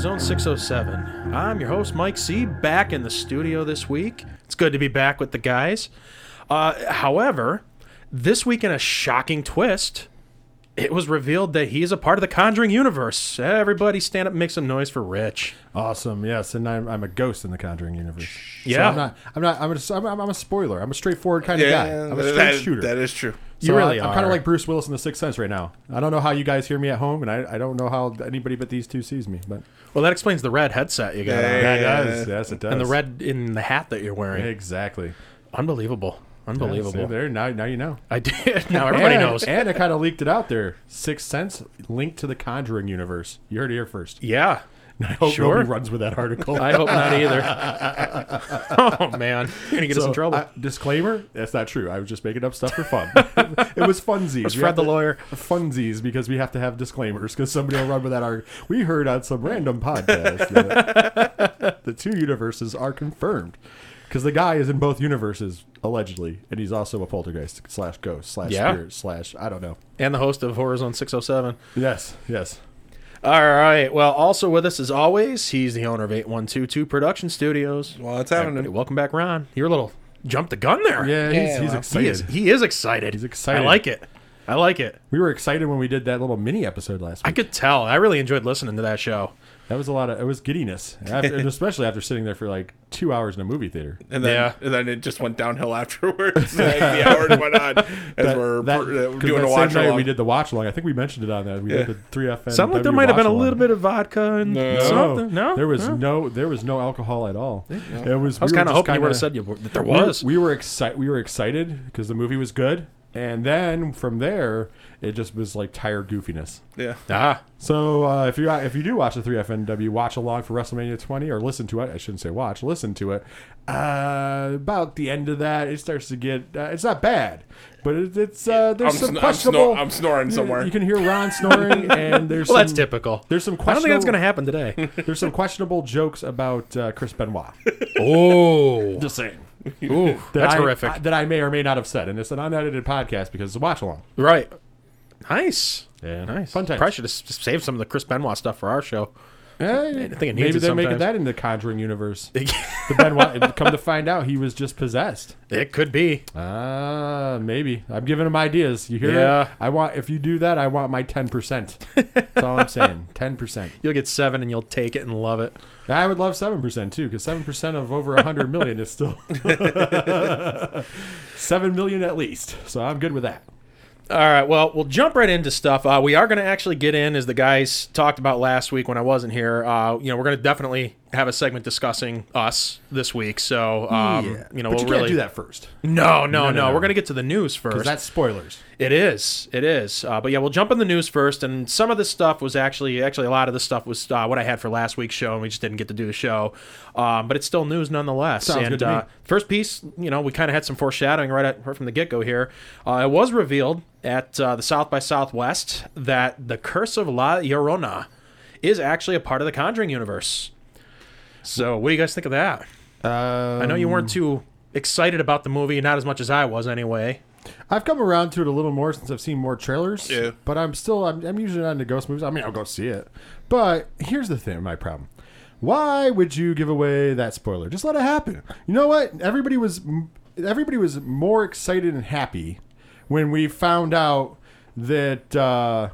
Zone 607. I'm your host, Mike C., back in the studio this week. It's good to be back with the guys. Uh, however, this week in a shocking twist, it was revealed that he is a part of the Conjuring universe. Everybody stand up and make some noise for Rich. Awesome. Yes, and I'm, I'm a ghost in the Conjuring universe. So Yeah. I'm not. I'm not. I'm a, I'm, I'm a spoiler. I'm a straightforward kind of guy. I'm a straight that- shooter. That is true. So You really I, I'm kind of like Bruce Willis in The Sixth Sense right now. I don't know how you guys hear me at home, and I, I don't know how anybody but these two sees me. But Well, that explains the red headset you got Yeah, on. that yeah. does. Yes, it does. And the red in the hat that you're wearing. Exactly. Unbelievable. Yeah, Unbelievable. see there. Now, now you know. I did. Now everybody and, knows. And I kind of leaked it out there. Sixth Sense linked to the Conjuring universe. You heard it here first. Yeah. I hope Sure. nobody runs with that article. I hope not either. oh man, you're gonna get us in trouble. I- disclaimer: That's not true. I was just making up stuff for fun. it was funsies. Was Fred the to- lawyer? Funsies because we have to have disclaimers because somebody will run with that. Arg- we heard on some random podcast that the two universes are confirmed because the guy is in both universes allegedly, and he's also a poltergeist slash ghost slash Yeah. spirit slash I don't know. and the host of Horror Zone 607. Yes, yes. All right. Well, also with us as always, he's the owner of 8122 Production Studios. Well, it's happening. Hey, welcome back, Ron. You're a little jumped the gun there. Yeah, he's, Yeah, he's well, He excited. is. He is excited. He's excited. I like it. I like it. We were excited when we did that little mini episode last I week. could tell. I really enjoyed listening to that show. That was a lot of. It was giddiness, after, and especially after sitting there for like two hours in a movie theater. And then, Yeah. and then it just went downhill afterwards. as the hour went on as that, we're that, uh, 'cause doing that a watch same night along. we did the watch along. I think we mentioned it on that. We Yeah. did the three FN. Sounded like there might have been a little bit of vodka and No. something. No, there was No? no there was no alcohol at all. It was. I was we kind of just hoping you would have said you, were- that there we were- was. We were excited. We were excited because the movie was good, and then from there it just was like tired goofiness. yeah. ah, So uh, if you if you do watch the 3FNW watch along for WrestleMania 20 or listen to it, I shouldn't say watch, listen to it. Uh, about the end of that, it starts to get. Uh, it's not bad, but it, it's uh, there's I'm, some sn- I'm, questionable. snor- I'm snoring somewhere. You can hear Ron snoring, and there's well, some, that's typical. There's some I don't questionable. think that's going to happen today. There's some questionable jokes about uh, Chris Benoit. oh, Just saying. Ooh, That that's I- horrific. I- that I may or may not have said, and it's an unedited podcast because it's a watch along. right. Nice. Yeah, Nice. Fun times. Probably should have s- saved some of the Chris Benoit stuff for our show. Yeah, I think it maybe needs it they're making sometimes. that in the Conjuring universe. the Benoit, come to find out, he was just possessed. It could be. Ah, maybe. I'm giving him ideas. You hear Yeah. it? I want if you do that, I want my ten percent. That's all I'm saying. Ten percent. You'll get seven and you'll take it and love it. I would love seven percent too, because seven percent of over a hundred million is still seven million at least. So I'm good with that. All right. Well, we'll jump right into stuff. Uh, we are going to actually get in, as the guys talked about last week when I wasn't here. Uh, you know, we're going to definitely have a segment discussing us this week. So, um, you know, but we'll you can't really do that first, No, no, no. No, no. We're going to get to the news first. that's spoilers. It is. It is. Uh, but yeah, we'll jump in the news first. And some of this stuff was actually, actually, a lot of this stuff was uh, what I had for last week's show, and we just didn't get to do the show. Um, but it's still news nonetheless. Sounds and good uh, first piece, you know, we kind of had some foreshadowing right, at, right from the get go here. Uh, it was revealed at uh, the South by Southwest that the Curse of La Llorona is actually a part of the Conjuring universe. So, what do you guys think of that? Um, I know you weren't too excited about the movie, not as much as I was anyway. I've come around to it a little more since I've seen more trailers. Yeah. But I'm still I'm, I'm usually not into ghost movies. I mean, I'll go see it. But here's the thing, my problem. Why would you give away that spoiler? Just let it happen. You know what? Everybody was everybody was more excited and happy when we found out that uh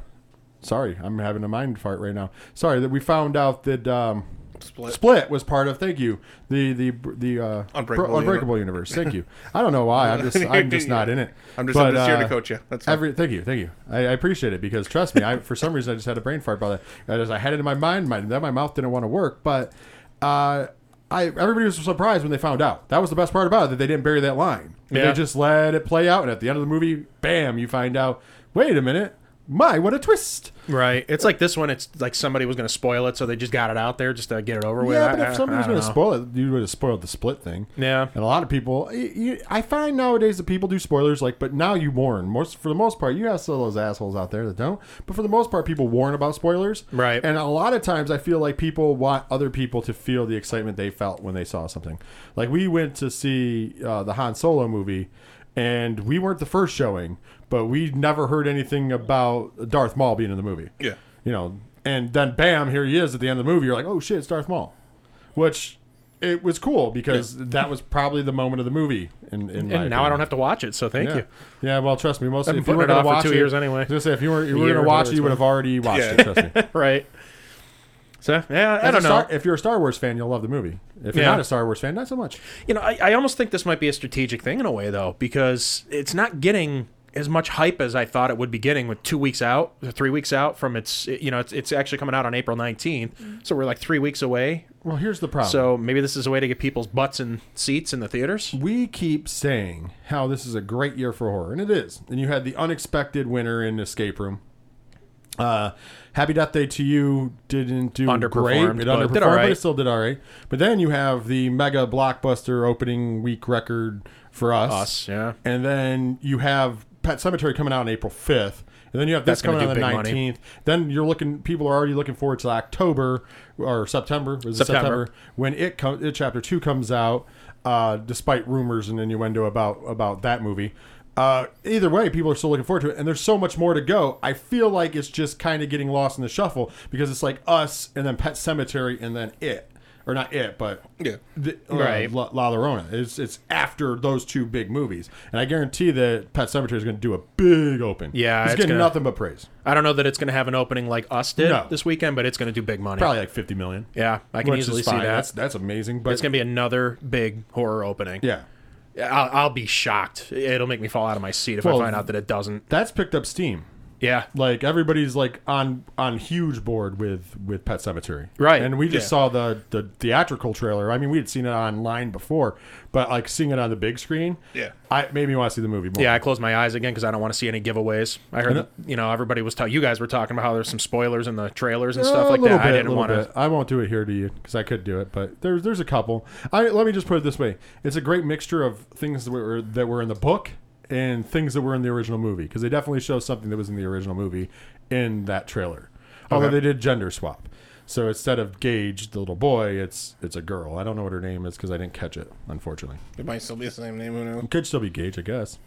sorry, I'm having a mind fart right now. Sorry that we found out that um Split. Split was part of. Thank you. The the the uh, Unbreakable Bro- Unbreakable universe. Thank you. I don't know why. I'm just I'm just not in it. I'm just, I'm But, just here uh, to coach you. That's fine. Every thank you, thank you. I, I appreciate it because trust me, I for some reason I just had a brain fart about that. I, just, I had it in my mind, my then my mouth didn't want to work, but uh, I everybody was surprised when they found out. That was the best part about it that they didn't bury that line. Yeah. They just let it play out, and at the end of the movie, bam, you find out. Wait a minute, my what a twist! Right. It's like this one. It's like somebody was going to spoil it, so they just got it out there just to get it over with. Yeah, but I- if somebody was going to spoil it, you would have spoiled the split thing. Yeah. And a lot of people, I find nowadays that people do spoilers, like, but now you warn. Most for the most part, you have still those assholes out there that don't. But for the most part, people warn about spoilers. Right. And a lot of times, I feel like people want other people to feel the excitement they felt when they saw something. Like we went to see uh, the Han Solo movie, and we weren't the first showing, but we never heard anything about Darth Maul being in the movie. Yeah. You know, and then bam, here he is at the end of the movie. You're like, oh shit, it's Darth Maul, which. It was cool because that was probably the moment of the movie. In, in my And now I don't have to watch it, so thank yeah. you. Yeah, well, trust me. Most I've if been you were it going to off for watch two it, years anyway. I was gonna say if you were you were going to watch it, you would have already watched Yeah. it. Trust me. right. So yeah, I As don't know. Star- if you're a Star Wars fan, you'll love the movie. If you're Yeah. not a Star Wars fan, not so much. You know, I, I almost think this might be a strategic thing in a way, though, because it's not getting as much hype as I thought it would be getting with two weeks out, three weeks out from its. You know, it's, it's actually coming out on April nineteenth, so we're like three weeks away. Well, here's the problem. So maybe this is a way to get people's butts in seats in the theaters. we keep saying how this is a great year for horror, and it is. And you had the unexpected winner in Escape Room. Uh, Happy Death Day 2U didn't do Underperformed, great. It but underperformed, did all but it still did all right. But then you have the mega blockbuster opening week record for us. Us, yeah. And then you have Pet Sematary coming out on April 5th. And then you have this That's coming out on the big 19th. money. Then you're looking, people are already looking forward to October or September. Was it September. September when it, com- it chapter two comes out, uh, despite rumors and innuendo about, about that movie. Uh, either way, people are still looking forward to it, and there's so much more to go. I feel like it's just kind of getting lost in the shuffle because it's like us, and then Pet Sematary, and then it, or not it, but Yeah. the, uh, Right. La, La Llorona. It's it's after those two big movies, and I guarantee that Pet Sematary is going to do a big open. Yeah, it's, it's getting gonna- nothing but praise. I don't know that it's going to have an opening like Us did No. this weekend, but it's going to do big money. Probably like 50 million. Yeah, I can which easily see that. That's that's amazing. But it's going to be another big horror opening. yeah, I'll, I'll be shocked. It'll make me fall out of my seat if Well, I find out that it doesn't. that's picked up steam. Yeah, Like everybody's like on on huge board with with Pet Sematary, Right. And we just Yeah. saw the the theatrical trailer. I mean, we had seen it online before, but like seeing it on the big screen, Yeah. I made me want to see the movie more. yeah. I closed my eyes again because I don't want to see any giveaways. I heard, that, you know, everybody was talking. You guys were talking about how there's some spoilers in the trailers and Uh, stuff like that. Bit, I didn't want to. I won't do it here to you because I could do it, but there's there's a couple. I let me just put it this way: it's a great mixture of things that were that were in the book and things that were in the original movie because they definitely show something that was in the original movie in that trailer. Although Okay. they did gender swap, so instead of Gage, the little boy, it's it's a girl. I don't know what her name is because I didn't catch it, unfortunately. It might still be the same name. Who knows? It could still be Gage, I guess.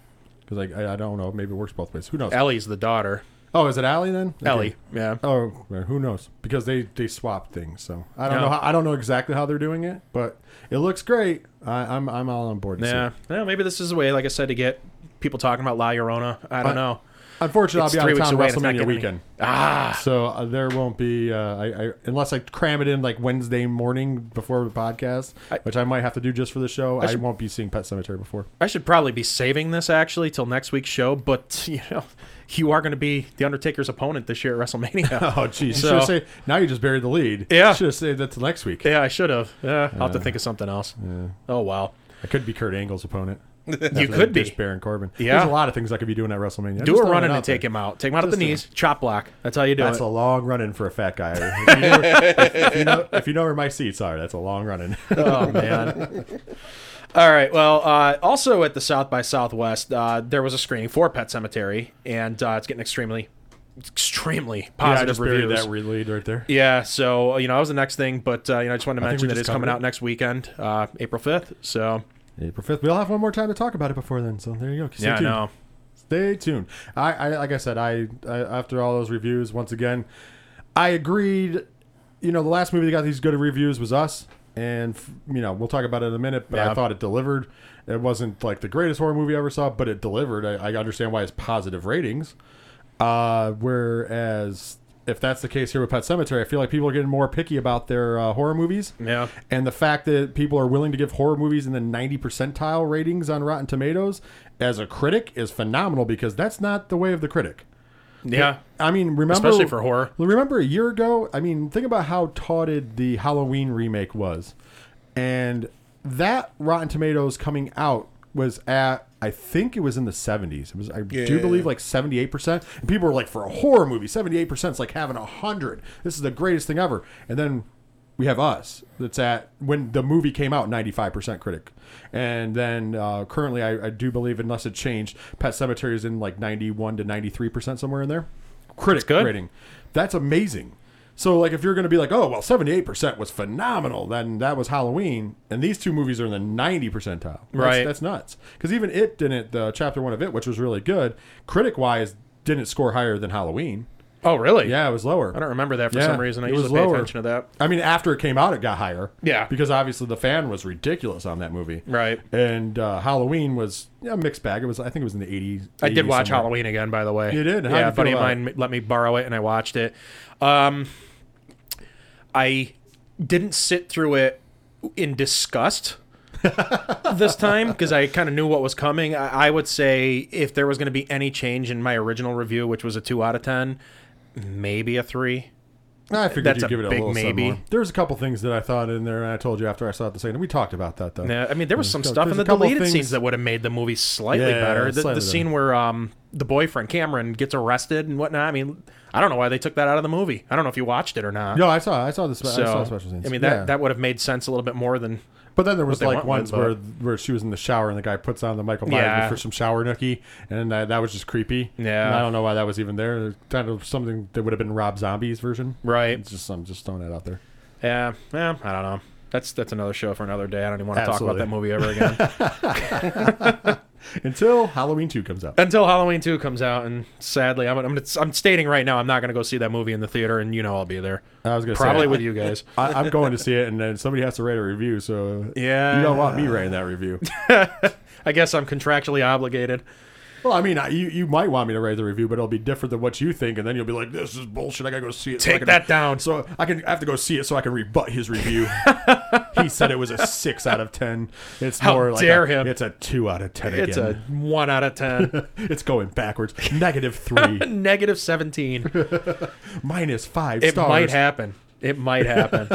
Because I, I I don't know. Maybe it works both ways. Who knows? Ellie's the daughter. oh, is it Allie then? Okay. Ellie. Yeah. Oh, who knows? Because they they swap things, so I don't Yeah. know. How, I don't know exactly how they're doing it, but it looks great. I, I'm I'm all on board. to see Yeah. Well, maybe this is a way, like I said, to get people talking about La Llorona. I don't Uh, know. Unfortunately, It's I'll be out of town and it's not WrestleMania weekend, Ah. so uh, there won't be. Uh, I, I unless I cram it in like Wednesday morning before the podcast, I- which I might have to do just for the show. I, should- won't be seeing Pet Sematary before. I should probably be saving this actually till next week's show, but you know, you are going to be the Undertaker's opponent this year at WrestleMania. Oh, geez. So- have now you just buried the lead. Yeah. should have saved that till next week. yeah, I should have. Yeah, I'll have to think of something else. Oh wow, I could be Kurt Angle's opponent. You could be. Just Baron Corbin. Yeah. There's a lot of things I could be doing at WrestleMania. Do a throwing run in and take him out. Take him out at the Just a- knees. Chop block. That's how you do it. That's it. a long run in for a fat guy. If you, know, if, if you know, if you know where my seats are, that's a long run in. oh man. All right. Well, uh, also at the South by Southwest, uh, there was a screening for Pet Sematary, and uh, it's getting extremely, extremely yeah, I positive just buried reviews. that lead right there. Yeah, so you know, that was the next thing, but uh, you know, I just wanted to I think mention we that just it's coming covered out next weekend, uh, April fifth. So April fifth. We'll have one more time to talk about it before then. So there you go. Stay yeah, I tuned. know. Stay tuned. I, I like I said, I, I after all those reviews, once again, I agreed. You know, the last movie that got these good reviews was Us, and f- you know we'll talk about it in a minute. But Yeah. I thought it delivered. It wasn't like the greatest horror movie I ever saw, but it delivered. I, I understand why it's positive ratings. Uh, whereas if that's the case here with Pet Sematary, I feel like people are getting more picky about their uh, horror movies. Yeah. And the fact that people are willing to give horror movies in the 90 percentile ratings on Rotten Tomatoes as a critic is phenomenal because that's not the way of the critic. Yeah. I mean, remember Especially for horror. Remember a year ago? I mean, think about how taunted the Halloween remake was, and that Rotten Tomatoes coming out was at I think it was in the 70s. It was I do believe like 78%. And people were like for a horror movie, 78% is like having a 100. This is the greatest thing ever. And then we have us that's at when the movie came out 95% critic and then uh, currently I, I do believe unless it changed pet sematary is in like 91 to 93% somewhere in there critic good. rating that's amazing so like if you're going to be like oh well 78% was phenomenal then that was halloween and these two movies are in the 90 percentile. That's, Right. that's nuts. Because even it didn't the chapter one of it which was really good critic wise didn't score higher than halloween Oh, really? yeah it was lower I don't remember that for Yeah, some reason. I it was usually pay lower. attention to that. I mean, after it came out, it got higher. Yeah. Because obviously the fan was ridiculous on that movie. Right. And uh, Halloween was yeah, a mixed bag. It was, I think it was in the 80s. I did 80s watch somewhere. Halloween again, by the way. You did? How'd yeah, a buddy of about mine let me borrow it, and I watched it. Um, I didn't sit through it in disgust this time because I kind of knew what was coming. I, I would say if there was going to be any change in my original review, which was a two out of ten, maybe a three. I figured That's you'd a give it a big little maybe. maybe. There was a couple things that I thought in there, and I told you after I saw it the second. We talked about that though. Yeah, I mean, there was some There's stuff in the deleted things- scenes that would have made the movie slightly Yeah, better. The, slightly the scene better. where um, the boyfriend Cameron gets arrested and whatnot. I mean, I don't know why they took that out of the movie. I don't know if you watched it or not. No, I saw. I saw the. Spe- so I saw the special scenes. I mean, that Yeah. that would have made sense a little bit more than But then there was like ones where where she was in the shower and the guy puts on the Michael Myers Yeah. for some shower nookie, and that, that was just creepy. Yeah. And I don't know why that was even there. Kind of something that would have been Rob Zombie's version. right. It's just I'm just throwing that out there. Yeah, yeah. I don't know. That's that's another show for another day. I don't even want to talk about that movie ever again Until Halloween two comes out. until Halloween two comes out. And sadly, I'm I'm, I'm stating right now I'm not going to go see that movie in the theater, and you know I'll be there. I was gonna Probably say, with I- you guys. I, I'm going to see it, and then somebody has to write a review. So Yeah. you don't want me writing that review. I guess I'm contractually obligated. Well, I mean, I, you you might want me to write the review, but it'll be different than what you think, and then you'll be like, "This is bullshit. I gotta go see it." so I Take can- that down. So I can I have to go see it so I can rebut his review. he said it was a six out of ten. It's How more like dare a, him. It's a two out of ten. It's a again. one out of ten. it's going backwards. Negative three, Negative seventeen. minus five It stars. might happen. It might happen.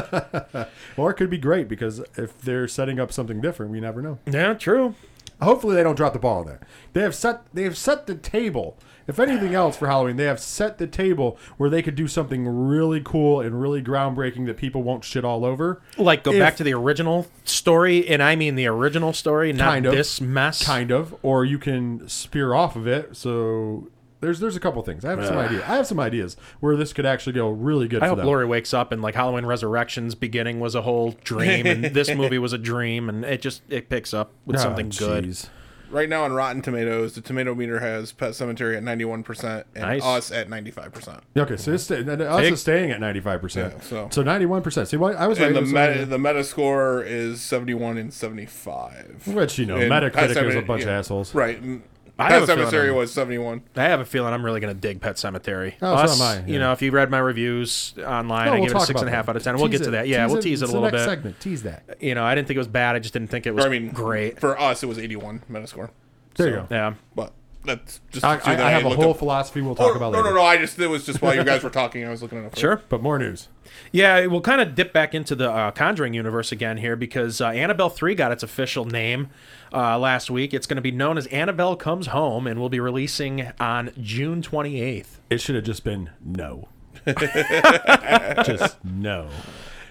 or it could be great because if they're setting up something different, we never know. yeah, true. Hopefully they don't drop the ball on that. They have set they have set the table. If anything else for Halloween, they have set the table where they could do something really cool and really groundbreaking that people won't shit all over. Like go If- back to the original story, and I mean the original story, not Kind of. this mess. kind of, or you can spear off of it. So there's there's a couple things. I have some ideas. I have some ideas where this could actually go really good I for hope them. Laurie wakes up and like Halloween Resurrections beginning was a whole dream, and this movie was a dream, and it just it picks up with Oh, something good. jeez. Right now on Rotten Tomatoes, the tomato meter has Pet Sematary at 91% and Nice. us at 95%. Okay, so it's sta- us Big- is staying at ninety five percent. Yeah, so- so ninety one percent. See, what I was right. And the it was, meta, the meta score is 71 and 75. which you know, And Metacritic Pet is a Sematary- bunch yeah. of assholes. Right. and I have Pet a feeling Sematary I'm- was 71. I have a feeling I'm really gonna dig Pet Sematary. Oh, so am I, You yeah. know, if you read my reviews online, No, I we'll gave it a talk six and a about half that. out of ten. We'll Tease get to it. that. Yeah, we'll tease it a It's little the next bit. Segment. Tease that. You know, I didn't think it was bad. I just didn't think it was I mean, great. For us, it was 81 Metascore. There So- you go. Yeah. But that's just. I, I, I have a whole up- philosophy we'll talk Oh, about no, later. no, no. I just it was just while you guys were talking, I was looking it up. Sure. But more news. Yeah, we'll kind of dip back into the uh, Conjuring universe again here because uh, Annabelle 3 got its official name uh, last week. It's going to be known as Annabelle Comes Home and will be releasing on June 28th. It should have just been no. just no.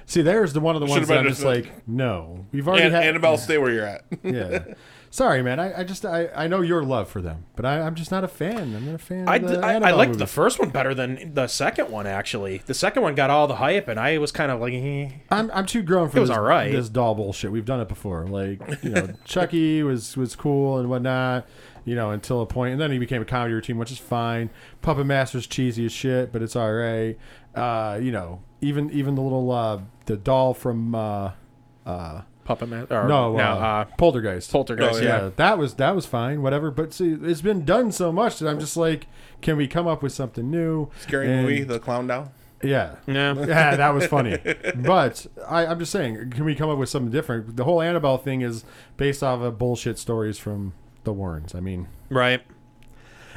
See, there's the one of the ones Should've that been I'm just just like, no. We've already And had Annabelle, stay where you're at. Yeah. Sorry, man. I, I just I, I know your love for them, but I, I'm just not a fan. I'm not a fan. I, of the I, I Annabelle liked the first one better than the second one, actually. The second one got all the hype, and I was kind of like, eh. I'm, I'm too grown for It was this, alright. this doll bullshit. We've done it before. Like, you know, Chucky was was cool and whatnot, you know, until a point, and then he became a comedy routine, which is fine. Puppet Master's cheesy as shit, but it's all right. Uh, you know, even even the little uh, the doll from uh, uh, Puppet Master. Or, No, no, uh, uh, Poltergeist. Poltergeist. Oh, yeah. yeah, that was that was fine, whatever. But see, it's been done so much that I'm just like, can we come up with something new? Scary And- movie, The Clown Doll. Yeah. Yeah. yeah, that was funny. But I, I'm just saying, can we come up with something different? The whole Annabelle thing is based off of bullshit stories from the Warrens. I mean, Right.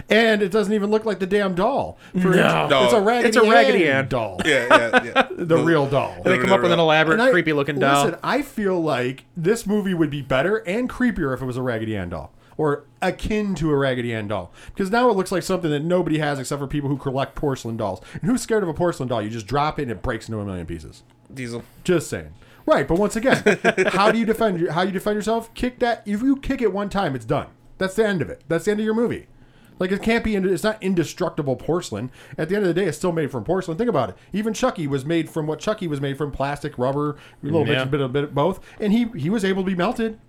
And it doesn't even look like the damn doll. For No. it's a raggedy, It's a Raggedy Ann Ann. doll. Yeah, yeah, yeah. The real doll. They come up with an elaborate, I- creepy looking doll. Listen, I feel like this movie would be better and creepier if it was a Raggedy Ann doll. Or akin to a Raggedy Ann doll. Because now it looks like something that nobody has except for people who collect porcelain dolls. And who's scared of a porcelain doll? You just drop it and it breaks into a million pieces. Diesel. Just saying. Right, but once again, how do you defend your, how you defend yourself? Kick that if you kick it one time, it's done. That's the end of it. That's the end of your movie. Like it can't be it's not indestructible porcelain. At the end of the day, it's still made from porcelain. Think about it. Even Chucky was made from what Chucky was made from plastic, rubber, a little Yeah. bit, bit, a bit of both, and he he was able to be melted.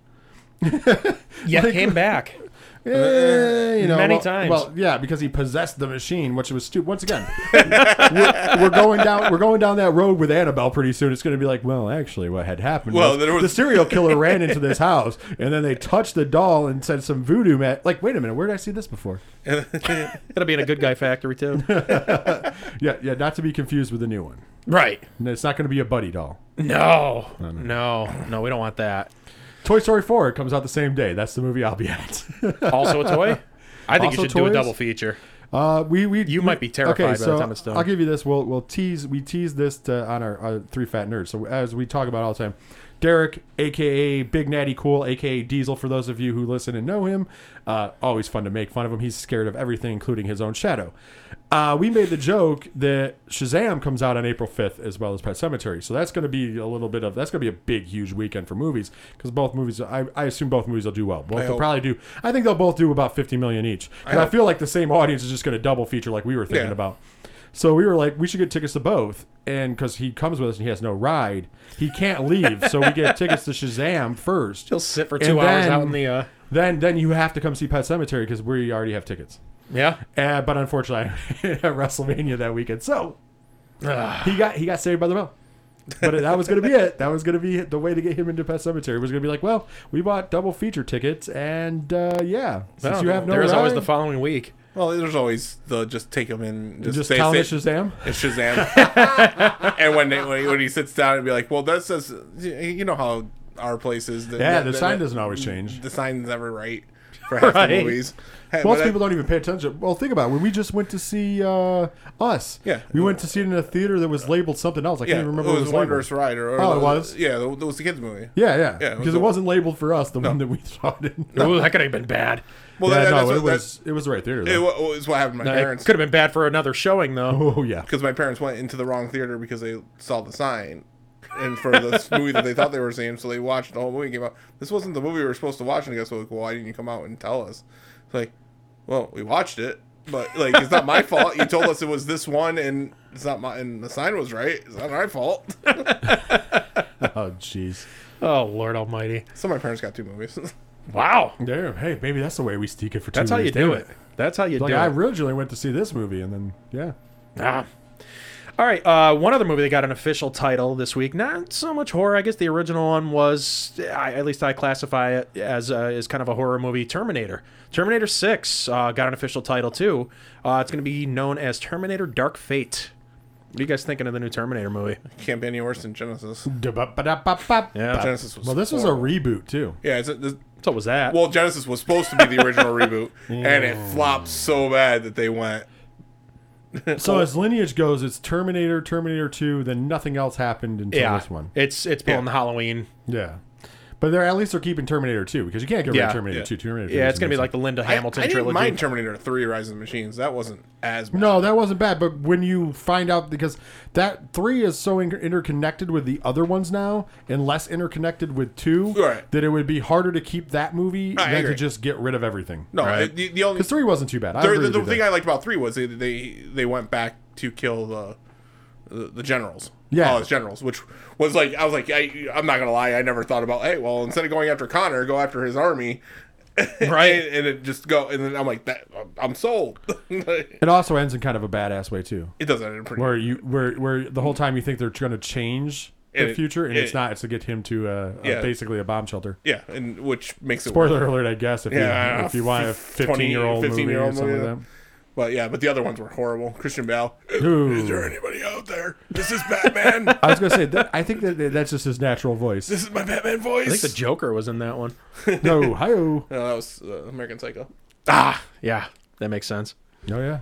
yeah, like- came back. Eh, you know, Many well- times. Well, yeah, because he possessed the machine, which was stupid. Once again, we're, we're going down. We're going down that road with Annabelle pretty soon. It's going to be like, well, actually, what had happened? Well, was there was- the serial killer ran into this house, and then they touched the doll and said some voodoo man. Like, wait a minute, where did I see this before? It'll be in a good guy factory too. Yeah, yeah, not to be confused with the new one. right. And It's not going to be a buddy doll. No. No. No, we don't want that. Toy Story 4 comes out the same day. That's the movie I'll be at. Also a toy? I think Also you should do a double feature. Uh, we we You we- might be terrified by the time it's done. I'll give you this. We'll we'll tease we tease this to, on our uh, three fat nerds. So as we talk about all the time, Derek, aka Big Natty Cool, aka Diesel, for those of you who listen and know him, uh, always fun to make fun of him. He's scared of everything, including his own shadow. Uh, we made the joke that Shazam comes out on April 5th as well as Pet Sematary. So that's going to be a little bit of that's going to be a big, huge weekend for movies because both movies. I, I assume both movies will do well. Both I will hope. probably do. I think they'll both do about 50 million each. And I, hope. feel like the same audience is just going to double feature like we were thinking Yeah. about. So we were like, we should get tickets to both, and because he comes with us and he has no ride, he can't leave. so we get tickets to Shazam first. He'll sit for And two hours then- out in the. Uh, Then, then you have to come see Pet Sematary because we already have tickets. yeah. Uh, but unfortunately, at WrestleMania that weekend, so he got he got saved by the bell. But that was going to be it. That was going to be the way to get him into Pet Sematary. Was going to be like, well, we bought double feature tickets, and uh, yeah, since Well, you have no there's always the following week. Well, there's always the just take him in. Just, just say, tell say, us Shazam. It's Shazam. and when, they, he- when he sits down and be like, "Well, that says you know how our places. is." Yeah, the sign doesn't always change. The sign's never right for half Right. the movies. Hey, Most but I- people don't even pay attention. Well, think about it. When we just went to see uh, Us, Yeah. we went to see it in a theater that was labeled something else. I can't even remember it what it was was. Wondrous Ride. Or, or Oh, it was? Yeah, it was the kids movie. Yeah, yeah, Yeah, it was because it wasn't labeled for us. The one that we saw it in. Ooh, that could have been bad. Well, yeah, that, no, it what, was it was the right theater. It Though. wa- was what happened to my No, it parents. could have been bad for another showing though. oh yeah, Because my parents went into the wrong theater because they saw the sign. And for the movie that they thought they were seeing, so they watched the whole movie and came out. This wasn't the movie we were supposed to watch. And I guess, like, well, why didn't you come out and tell us? It's like, well, we watched it, but like, it's not my fault. You told us it was this one, and it's not my. And the sign was right. It's not my fault. oh jeez. Oh Lord Almighty! so my parents got two movies. Wow, There, hey, maybe that's the way we sneak it for two. that's how you do damn it. That's how you Like do I it. originally went to see this movie, and then yeah, Ah. All right. Uh, one other movie that got an official title this week. Not so much horror. I guess the original one was, I, at least I classify it as uh, as kind of a horror movie. Terminator. Terminator Six uh, got an official title too. Uh, it's going to be known as Terminator: Dark Fate. What are you guys thinking of the new Terminator movie? Can't be any worse than Genisys. Yeah. Genisys was. Well, this was a horrible. reboot too. yeah. It's a, this, So was that? well, Genisys was supposed to be the original reboot, and it flopped so bad that they went. So as lineage goes, it's Terminator, Terminator Two, then nothing else happened until yeah. this one. It's it's pulling the Halloween. Yeah, but they're at least they're keeping Terminator Two because you can't get rid Yeah. of Terminator Yeah. Two. Terminator 2 Yeah, is it's going to be amazing. like the Linda Hamilton I didn't trilogy. mind Terminator Three: Rise of the Machines. That wasn't as bad. No, that wasn't bad. But when you find out, because that three is so in- interconnected with the other ones now, and less interconnected with two, Right. that it would be harder to keep that movie I than to agree. just get rid of everything. No, Right. the, the only Because three wasn't too bad. I the, really the, the do thing that. I liked about three was they they, they went back to kill the the, the generals. Yeah. oh, it's generals, which was like I was like I, I'm not gonna lie, I never thought about hey, well instead of going after Connor, go after his army, Right. and, and it just go and then I'm like that I'm sold. it also ends in kind of a badass way too, It does end pretty. where you where where the whole time you think they're going to change the it- future, and it- it's not. It's to get him to uh, Yeah. uh, basically a bomb shelter. Yeah, and which makes it Spoiler it. alert, I guess. If Yeah, you if you want a fif- 20, fifteen year old movie 15-year-old or something like But yeah, but the other ones were horrible. Christian Bale. Ooh. Is there anybody out there? This is Batman. I was gonna say that, I think that that's just his natural voice. this is my Batman voice. I think the Joker was in that one. no, hi no, that was uh, American Psycho. Ah, yeah, that makes sense. Oh yeah,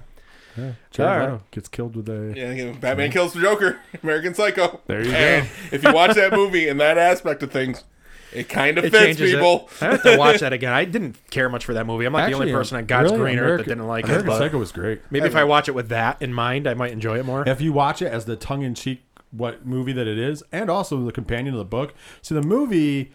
yeah. Jared All right. Leto gets killed with a. Yeah, you know, Batman kills the Joker. American Psycho. There you and if you watch that movie in that aspect of things, it kind of It fits changes people. it. I have to watch that again. I didn't care much for that movie. I'm like the only person on God's really, green earth that didn't like American it. But Psycho was great. maybe if I watch it with that in mind, I might enjoy it more. If you watch it as the tongue in cheek what movie that it is, and also the companion of the book, see the movie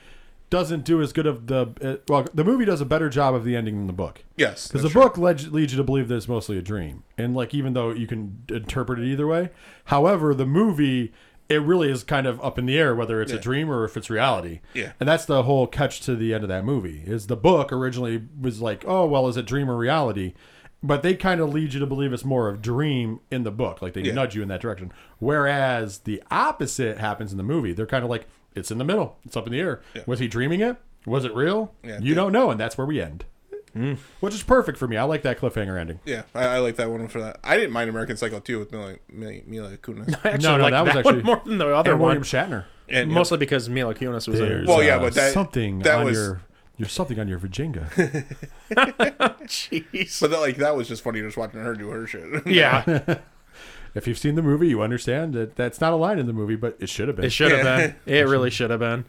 doesn't do as good of the uh, well, the movie does a better job of the ending than the book. Yes, Because the true. book led, leads you to believe that it's mostly a dream, and like even though you can interpret it either way, however, the movie it really is kind of up in the air whether it's a dream or if it's reality. Yeah. and that's the whole catch to the end of that movie. Is the book originally was like, oh well, is it dream or reality? But they kind of lead you to believe it's more of dream in the book, like they Yeah. nudge you in that direction. Whereas the opposite happens in the movie. They're kind of like it's in the middle, it's up in the air. Yeah. Was he dreaming it? Was it real? Yeah, you don't know, and that's where we end which is perfect for me. I like that cliffhanger ending. Yeah, I, I like that one for that. I didn't mind American Psycho 2 with Mila, Mila, Mila Kunis. I actually No, no, like that that, was one actually- more than the other And one. William Shatner. And you Mostly because Mila Kunis was in it. Well, yeah, uh, but that- something that on was- your there's something on your Virginia. Jeez. but that, like that was just funny just watching her do her shit. Yeah, if you've seen the movie, you understand that that's not a line in the movie, but it should have been. it should have Yeah. been. It really should have been.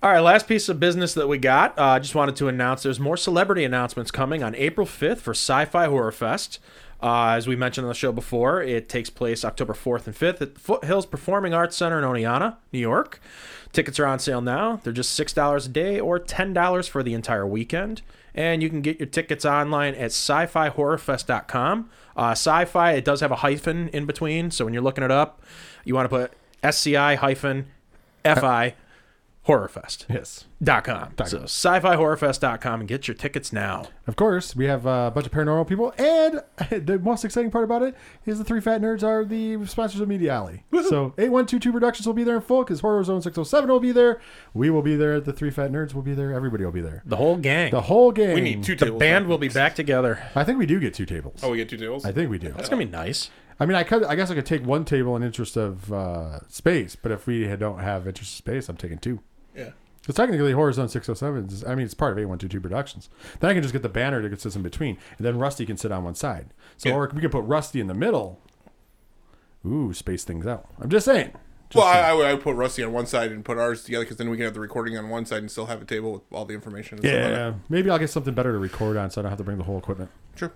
All right, last piece of business that we got. I uh, just wanted to announce there's more celebrity announcements coming on April 5th for Sci Fi Horror Fest. Uh, as we mentioned on the show before, it takes place October 4th and 5th at the Foothills Performing Arts Center in Oneonta, New York. Tickets are on sale now. They're just $6 a day or $10 for the entire weekend. And you can get your tickets online at sci fi horrorfest.com. Uh, sci fi, it does have a hyphen in between. So when you're looking it up, you want to put SCI hyphen FI horrorfest.com. Yes. So sci fi horrorfest.com and get your tickets now. Of course, we have uh, a bunch of paranormal people, and the most exciting part about it is the three fat nerds are the sponsors of Media Alley. so 8122 Productions will be there in full because Horror Zone 607 will be there. We will be there. The three fat nerds will be there. Everybody will be there. The whole gang. The whole gang. we need two the tables. band now. will be back together. I think we do get two tables. Oh, we get two tables. I think we do. That's going to be nice. I mean, I could. I guess I could take one table in interest of uh, space, but if we don't have interest of space, I'm taking two. Yeah. Because technically, Horror Zone 607 is, I mean, it's part of 8122 Productions. Then I can just get the banner that sits in between, and then Rusty can sit on one side. So, Yeah. or we can put Rusty in the middle. Ooh, space things out. I'm just saying. Just Well, I, saying. I would I would put Rusty on one side and put ours together because then we can have the recording on one side and still have a table with all the information. And stuff on yeah, maybe I'll get something better to record on, so I don't have to bring the whole equipment. Sure.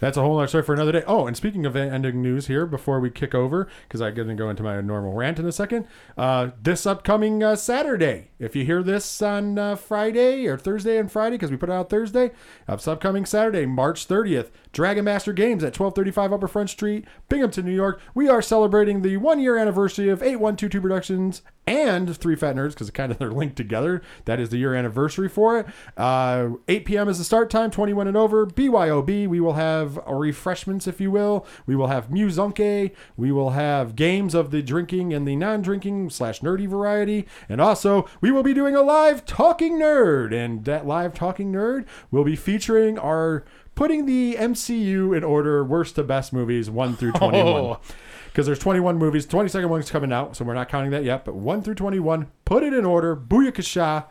That's a whole other story for another day. Oh, and speaking of ending news here, before we kick over, because I'm going to go into my normal rant in a second. Uh, this upcoming uh, Saturday, if you hear this on uh, Friday or Thursday and Friday, because we put it out Thursday, uh, this upcoming Saturday, March 30th, Dragon Master Games at 1235 Upper Front Street, Binghamton, New York. We are celebrating the one year anniversary of 8122 Productions and Three Fat Nerds because kind of they're linked together. That is the year anniversary for it. Uh, 8 p.m. is the start time, 21 and over. BYOB. We will have refreshments, if you will. We will have Muzunke. We will have games of the drinking and the non drinking slash nerdy variety. And also, we will be doing a live Talking Nerd. And that live Talking Nerd will be featuring our putting the MCU in order worst to best movies 1 through 21 Oh. because there's 21 movies. 22nd one's coming out, so we're not counting that yet. But 1 through 21, put it in order. Booyakasha.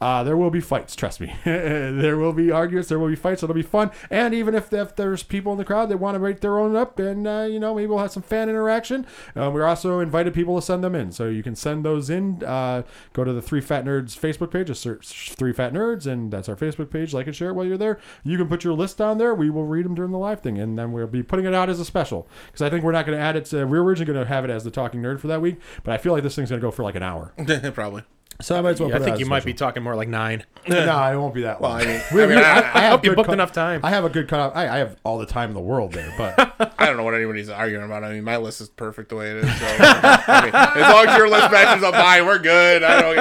Uh, there will be fights, trust me. there will be arguments, there will be fights, it'll be fun. And even if, if there's people in the crowd that want to rate their own up, and, uh, you know, maybe we'll have some fan interaction. Uh, we're also invited people to send them in. So you can send those in. Uh, go to the Three Fat Nerds Facebook page, just search Three Fat Nerds, and that's our Facebook page. Like and share it while you're there. You can put your list down there. We will read them during the live thing, and then we'll be putting it out as a special. Because I think we're not going to add it to, we're originally going to have it as the Talking Nerd for that week, but I feel like this thing's going to go for like an hour. Probably. So I might as well. Yeah, put I think you might special. be talking more like nine. no, it won't be that Well, long. I mean, We- I, mean, we- I, I have hope you booked cut- enough time. I have a good cutoff. I, I have all the time in the world there, but I don't know what anybody's arguing about. I mean, my list is perfect the way it is. So, I mean, as long as your list matches up mine, we're good. I don't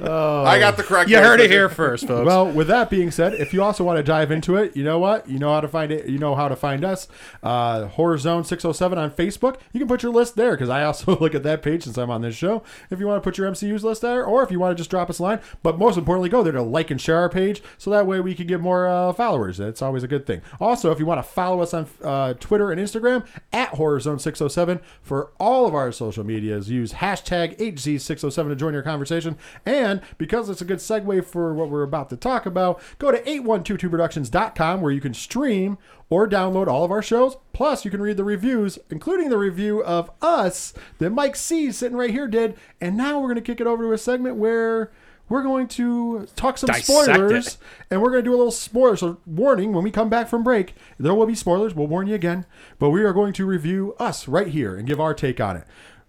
care. I got the correct. You heard it here first, folks. well, with that being said, if you also want to dive into it, you know what? You know how to find it. You know how to find us. Uh, Horror Zone six hundred seven on Facebook. You can put your list there because I also look at that page since I'm on this show. If you want to put your MCU's list there, or if you want to just drop us a line, but most importantly, go there to like and share our page so that way we can get more uh, followers. It's always a good thing. Also, if you want to follow us on uh, Twitter and Instagram at Horror Zone six hundred seven for all of our social medias, use hashtag HZ607 to join your conversation. And because it's a good segue for what we're about to talk about, go to 8122productions.com where you can stream or download all of our shows. Plus, you can read the reviews, including the review of us that Mike C sitting right here did. And now we're going to kick it over to a segment where we're going to talk some Dissect spoilers it. and we're going to do a little spoiler. So, warning when we come back from break, there will be spoilers. We'll warn you again. But we are going to review us right here and give our take on it.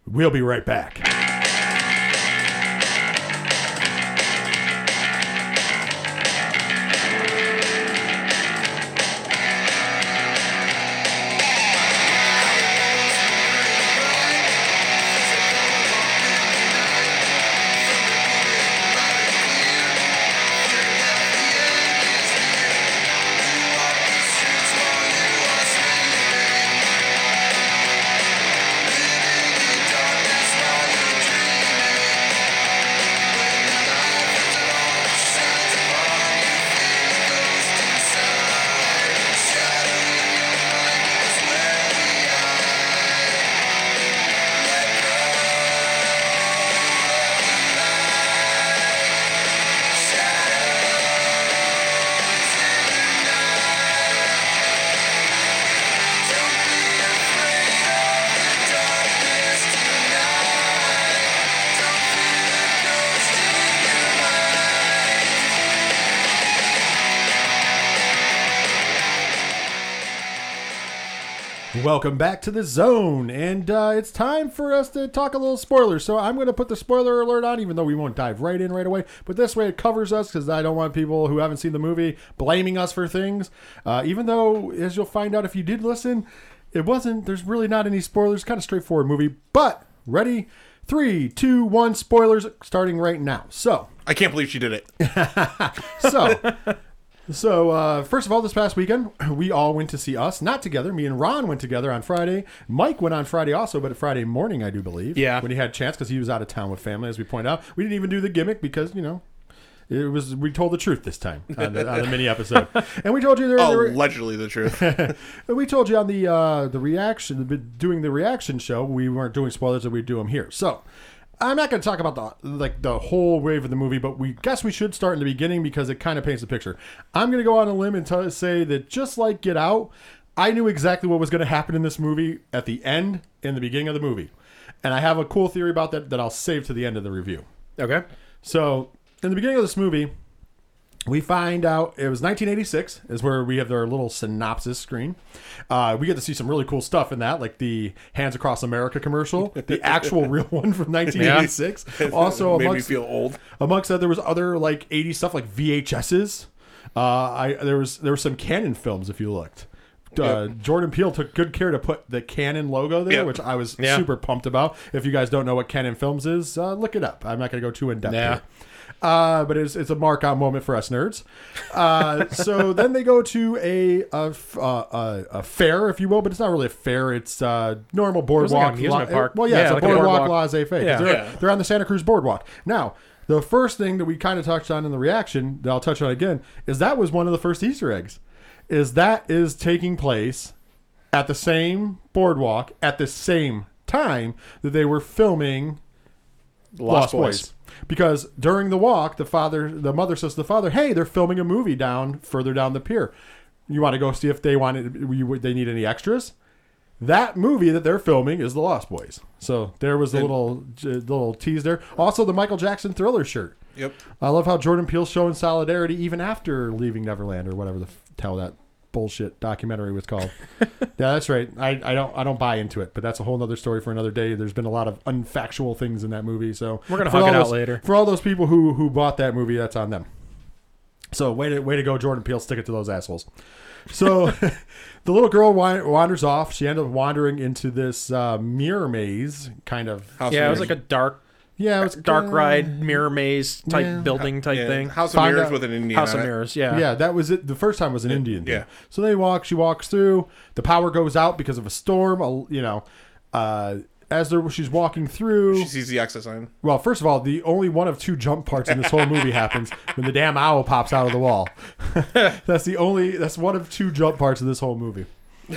We'll be right back. Welcome back to the zone, and uh, it's time for us to talk a little spoilers. So I'm going to put the spoiler alert on, even though we won't dive right in right away. But this way, it covers us because I don't want people who haven't seen the movie blaming us for things. Uh, even though, as you'll find out if you did listen, it wasn't. There's really not any spoilers. Kind of straightforward movie. But ready, three, two, one. Spoilers starting right now. So I can't believe she did it. so, so uh, first of all, this past weekend we all went to see us. Not together. Me and Ron went together on Friday. Mike went on Friday also, but Friday morning, I do believe. Yeah. when he had a chance because he was out of town with family, as we point out. We didn't even do the gimmick because you know. It was we told the truth this time on the, on the mini episode, and we told you there, there were, Allegedly the truth. we told you on the uh, the reaction doing the reaction show we weren't doing spoilers that we'd do them here. So I'm not going to talk about the like the whole wave of the movie, but we guess we should start in the beginning because it kind of paints the picture. I'm going to go on a limb and tell, say that just like Get Out, I knew exactly what was going to happen in this movie at the end and the beginning of the movie, and I have a cool theory about that that I'll save to the end of the review. Okay. So, in the beginning of this movie, we find out it was 1986 is where we have their little synopsis screen. Uh, we get to see some really cool stuff in that, like the Hands Across America commercial, the actual real one from 1986. Also, made me amongst, feel old. amongst that, there was other like 80s stuff like VHSs. Uh, I there was there were some Canon films if you looked. Uh, Jordan Peele took good care to put the Canon logo there, Yep. which I was Yeah. super pumped about. If you guys don't know what Canon Films is, uh, look it up. I'm not going to go too in depth Yeah. Uh, but it's, it's a mark out moment for us nerds. Uh, so then they go to a a, uh, a a fair, if you will, but it's not really a fair. It's uh, normal boardwalk. like amusement park. Well, yeah, Yeah, it's like a a boardwalk, boardwalk. laissez-faire. 'cause Yeah. They're, Yeah. they're on the Santa Cruz boardwalk. Now, the first thing that we kind of touched on in the reaction that I'll touch on again is that was one of the first Easter eggs. Is that is taking place at the same boardwalk at the same time that they were filming Lost, Boys. Because during the walk, the father, the mother says to the father, "Hey, they're filming a movie down further down the pier. You want to go see if they wanted, you, they need any extras?" That movie that they're filming is the Lost Boys. So there was a little, j- little tease there. Also, the Michael Jackson Thriller shirt. Yep. I love how Jordan Peele's showing solidarity even after leaving Neverland or whatever the hell that bullshit documentary was called. yeah, that's right. I, I don't I don't buy into it, but that's a whole other story for another day. There's been a lot of unfactual things in that movie, so We're gonna for hug all it out those- later. For all those people who who bought that movie, that's on them. So way to way to go, Jordan Peele. Stick it to those assholes. So the little girl wanders off. She ended up wandering into this uh, mirror maze kind of. House Yeah, of it was like a dark, Yeah, it was dark uh, ride, mirror maze type yeah. building type Yeah, thing. House of Find Mirrors out- with an Indian House on of it. Mirrors. Yeah. Yeah, that was it. The first time was an Indian. Thing. yeah. So they walk. She walks through. The power goes out because of a storm. a- You know, uh, as they're, she's walking through. She sees the exit sign. Well, first of all, the only one of two jump parts in this whole movie happens when the damn owl pops out of the wall. that's the only. That's one of two jump parts in this whole movie.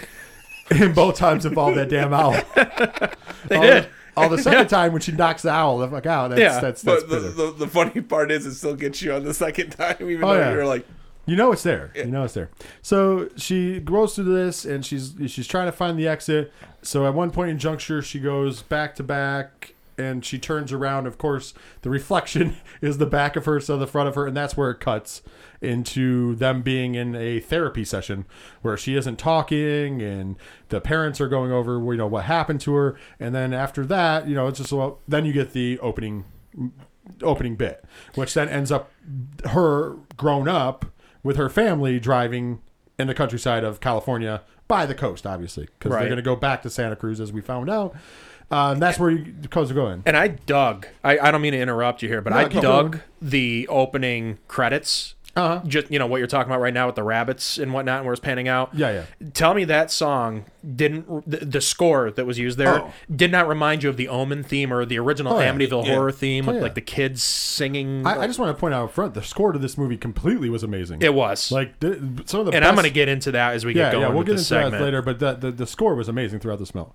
And both times involve that damn owl. They all, did. All the second time when she knocks the owl the fuck out. That's, Yeah, that's that's But the, the, the funny part is, it still gets you on the second time, even Oh, though yeah. you're like, You know it's there. You know it's there. So she goes through this and she's she's trying to find the exit. So at one point in juncture, she goes back to back and she turns around. Of course, the reflection is the back of her, so the front of her, and that's where it cuts into them being in a therapy session where she isn't talking and the parents are going over you know what happened to her and then after that you know it's just well then you get the opening opening bit, which then ends up her grown up with her family driving in the countryside of California by the coast, obviously, because Right. they're going to go back to Santa Cruz as we found out. Uh, and that's where you, the codes are going. And I dug. I, I don't mean to interrupt you here, but No, I keep dug going. the opening credits. Uh huh. Just you know what you're talking about right now with the rabbits and whatnot, and where it's panning out. Yeah, yeah. Tell me that song didn't the, the score that was used there Oh. did not remind you of the Omen theme or the original Oh, yeah. Amityville Yeah. horror theme Oh, with yeah. like the kids singing. I, I just want to point out up front the score to this movie completely was amazing. it was like th- some of the and best, I'm going to get into that as we yeah, get going yeah, we'll with get this into segment. that later. But the, the the score was amazing throughout this film.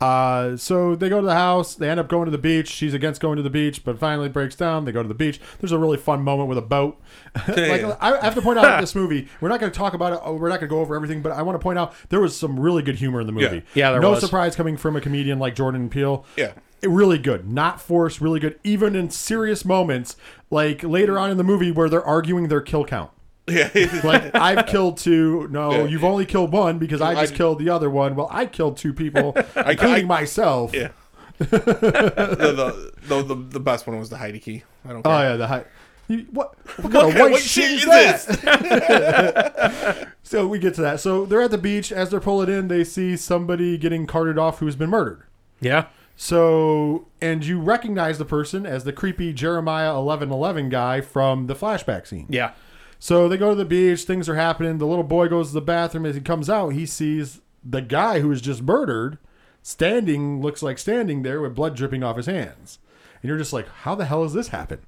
Uh, so they go to the house. They end up going to the beach. She's against going to the beach, but finally breaks down. They go to the beach. There's a really fun moment with a boat. like, I I have to point out this movie. We're not going to talk about it. We're not going to go over everything, but I want to point out there was some really good humor in the movie. Yeah, there no was. surprise coming from a comedian like Jordan Peele. yeah. It- really good, not forced, really good. Even in serious moments, like later on in the movie where they're arguing their kill count. Yeah. Like I've killed two. No, Yeah. you've only killed one because I just I- killed the other one. Well, I killed two people, I- including myself. yeah. the, the, the, the, the best one was the Heidi key. I don't oh, care. Oh yeah, the high. You, what what kind What of white, white shit, shit is is that? so we get to that. So they're at the beach. As they're pulling in, they see somebody getting carted off who's been murdered. yeah, So and you recognize the person as the creepy Jeremiah eleven eleven guy from the flashback scene. yeah, So they go to the beach, things are happening. The little boy goes to the bathroom. As he comes out, he sees the guy who was just murdered standing, looks like standing there with blood dripping off his hands. And you're just like, how the hell has this happened?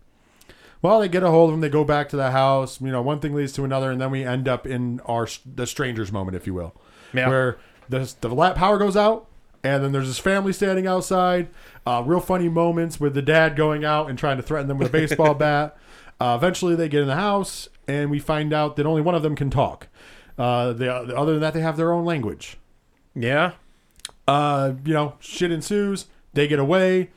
Well, they get a hold of him. They go back to the house. You know, one thing leads to another, and then we end up in our the strangers moment, if you will, Yeah. where the the power goes out, and then there's this family standing outside. Uh, real funny moments with the dad going out and trying to threaten them with a baseball bat. Uh, eventually, they get in the house, and we find out that only one of them can talk. Uh, they, other than that, they have their own language. yeah. Uh, you know, shit ensues. They get away.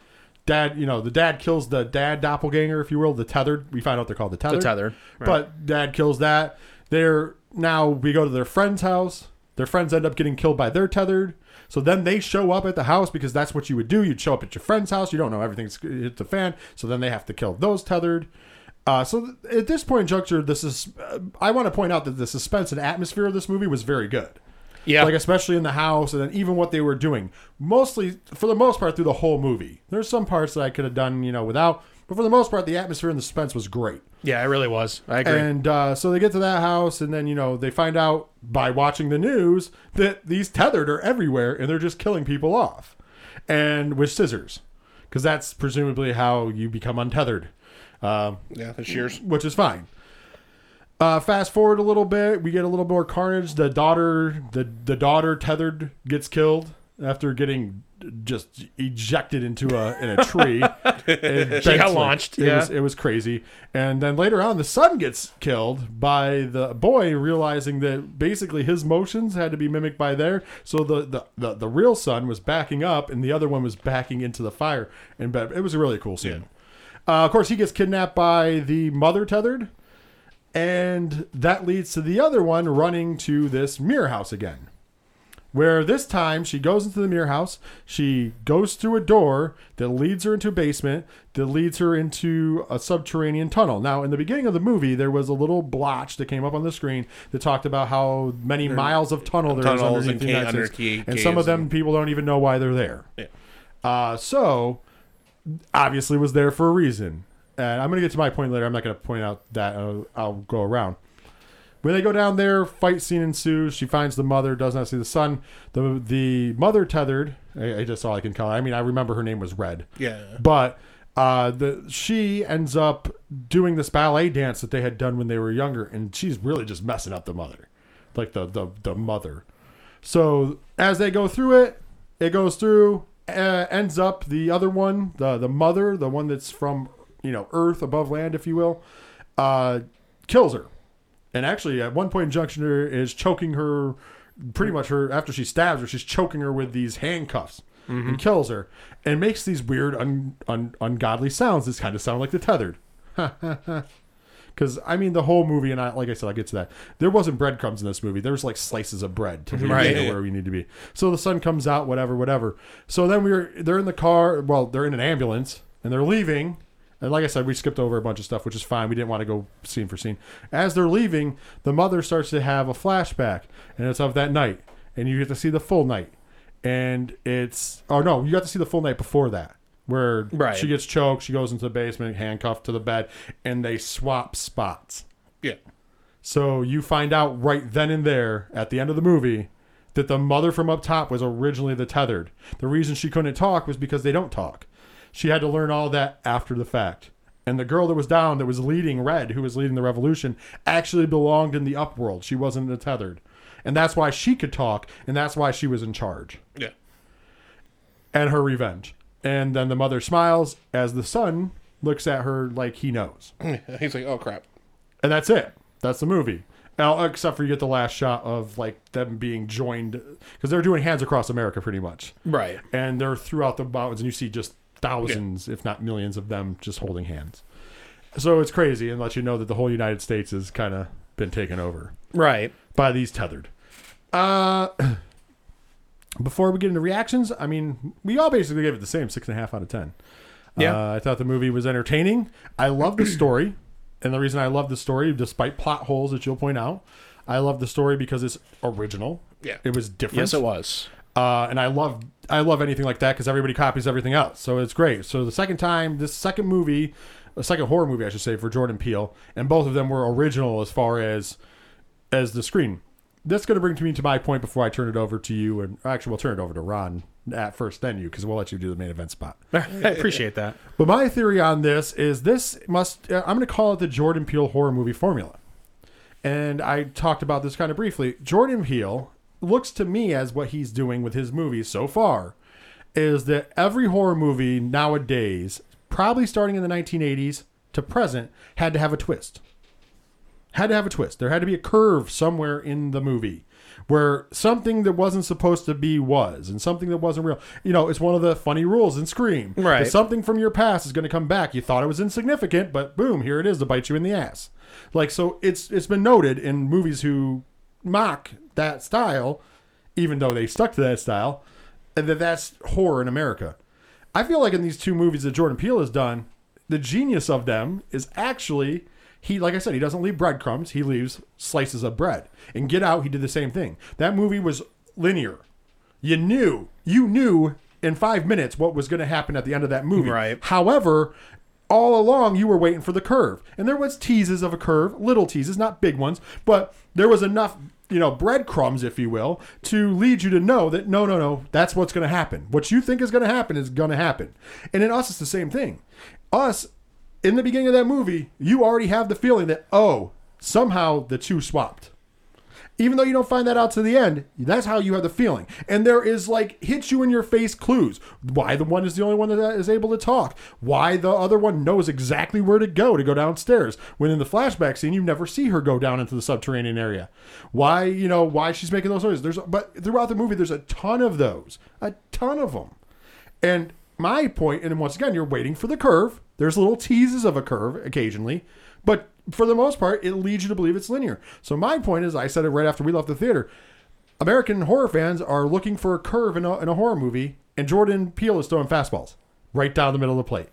Dad, you know, the dad kills the dad doppelganger, if you will, the tethered. We find out they're called the tethered. The tethered. right. But dad kills that. They're now we go to their friend's house. Their friends end up getting killed by their tethered. So then they show up at the house because that's what you would do. You'd show up at your friend's house. You don't know everything's hit the fan. So then they have to kill those tethered. Uh, so th- at this point in juncture, this is. Uh, I want to point out that the suspense and atmosphere of this movie was very good yeah, like especially in the house and then even what they were doing mostly for the most part through the whole movie there's some parts that i could have done you know without but for the most part the atmosphere and the suspense was great yeah. It really was. I agree. and uh, so they get to that house and then you know they find out by watching the news that these tethered are everywhere and they're just killing people off and with scissors because that's presumably how you become untethered um, Yeah, the shears. which is fine. Uh, fast forward a little bit, we get a little more carnage. The daughter, the the daughter tethered gets killed after getting just ejected into a in a tree. It She got launched, It yeah. was it was crazy. And then later on, the son gets killed by the boy realizing that basically his motions had to be mimicked by their. So the the the, the real son was backing up, and the other one was backing into the fire. And but it was a really cool scene. Uh, of course, he gets kidnapped by the mother tethered. And that leads to the other one running to this mirror house again. Where this time she goes into the mirror house, she goes through a door that leads her into a basement, that leads her into a subterranean tunnel. Now, in the beginning of the movie, there was a little blotch that came up on the screen that talked about how many miles of tunnel there is underneath and the United under States. and some of them people don't even know why they're there. Yeah. Uh, so obviously was there for a reason. And I'm going to get to my point later. I'm not going to point out that. I'll, I'll go around. When they go down there, fight scene ensues. She finds the mother, does not see the son. The the mother tethered. I, I just all I can call her. I mean, I remember her name was Red, Yeah. but uh, the she ends up doing this ballet dance that they had done when they were younger, and she's really just messing up the mother, like the the, the mother. So as they go through it, it goes through. Uh, ends up the other one, the the mother, the one that's from you know Earth above land, if you will, uh, kills her. And actually, at one point, Junction is choking her, pretty much her after she stabs her, she's choking her with these handcuffs and kills her, and makes these weird, un, un, ungodly sounds. This kind of sound like the tethered. Because I mean, the whole movie, and I like I said, I get to that. There wasn't breadcrumbs in this movie. There was like slices of bread to Right. you to where we need to be. So the son comes out, whatever, whatever. So then we are they're in the car. Well, they're in an ambulance and they're leaving. And like I said, we skipped over a bunch of stuff, which is fine. We didn't want to go scene for scene. As they're leaving, the mother starts to have a flashback, and it's of that night, and you get to see the full night. And it's oh no, you got to see the full night before that, where Right. she gets choked, she goes into the basement, handcuffed to the bed, and they swap spots. Yeah. So you find out right then and there at the end of the movie that the mother from up top was originally the tethered. The reason she couldn't talk was because they don't talk. She had to learn all that after the fact. And the girl that was down, that was leading Red, who was leading the revolution, actually belonged in the upworld. She wasn't the tethered. And that's why she could talk, and that's why she was in charge. Yeah. And her revenge. And then the mother smiles as the son looks at her like he knows. He's like, oh crap. and that's it. That's the movie. Now, except for you get the last shot of like them being joined because they're doing Hands Across America pretty much, Right. and they're throughout the mountains, and you see just thousands, if not millions, of them just holding hands. So it's crazy, and lets you know that the whole United States has kind of been taken over Right. by these tethered. Uh, before we get into reactions, I mean, we all basically gave it the same six and a half out of ten. Yeah. Uh, I thought the movie was entertaining. I love the story, and the reason I love the story, despite plot holes that you'll point out, I love the story because it's original. Yeah. it was different. Yes, it was. Uh, and I love I love anything like that because everybody copies everything else, so it's great. So the second time, this second movie, a second horror movie, I should say, for Jordan Peele, and both of them were original as far as as the screen. That's going to bring me to my point before I turn it over to you, and actually, we'll turn it over to Ron at first, then you, because we'll let you do the main event spot. I appreciate that. But my theory on this is this must, uh, I'm going to call it the Jordan Peele horror movie formula. And I talked about this kind of briefly. Jordan Peele looks to me as what he's doing with his movies so far is that every horror movie nowadays, probably starting in the 1980s to present, had to have a twist. Had to have a twist. There had to be a curve somewhere in the movie where something that wasn't supposed to be was and something that wasn't real. You know, it's one of the funny rules in Scream. Right. That something from your past is going to come back. You thought it was insignificant, but boom, here it is to bite you in the ass. Like so it's it's been noted in movies who mock that style even though they stuck to that style and that that's horror in America. I feel like in these two movies that Jordan Peele has done, the genius of them is actually he like I said, he doesn't leave breadcrumbs, he leaves slices of bread. And Get Out, he did the same thing. That movie was linear. You knew, you knew in five minutes what was going to happen at the end of that movie. Right. However, all along you were waiting for the curve, and there was teases of a curve, little teases, not big ones, but there was enough, you know, breadcrumbs, if you will, to lead you to know that no, no, no, that's what's going to happen. What you think is going to happen is going to happen. And in us, it's the same thing. Us, in the beginning of that movie, you already have the feeling that oh, somehow the two swapped even though you don't find that out to the end, that's how you have the feeling. And there is like hits you in your face clues. Why the one is the only one that is able to talk. Why the other one knows exactly where to go to go downstairs. When in the flashback scene, you never see her go down into the subterranean area. Why, you know, why she's making those noises. There's but throughout the movie, there's a ton of those. A ton of them. And my point, and once again, you're waiting for the curve. There's little teases of a curve occasionally, but for the most part, it leads you to believe it's linear. So my point is, I said it right after we left the theater. American horror fans are looking for a curve in a, in a horror movie, and Jordan Peele is throwing fastballs right down the middle of the plate.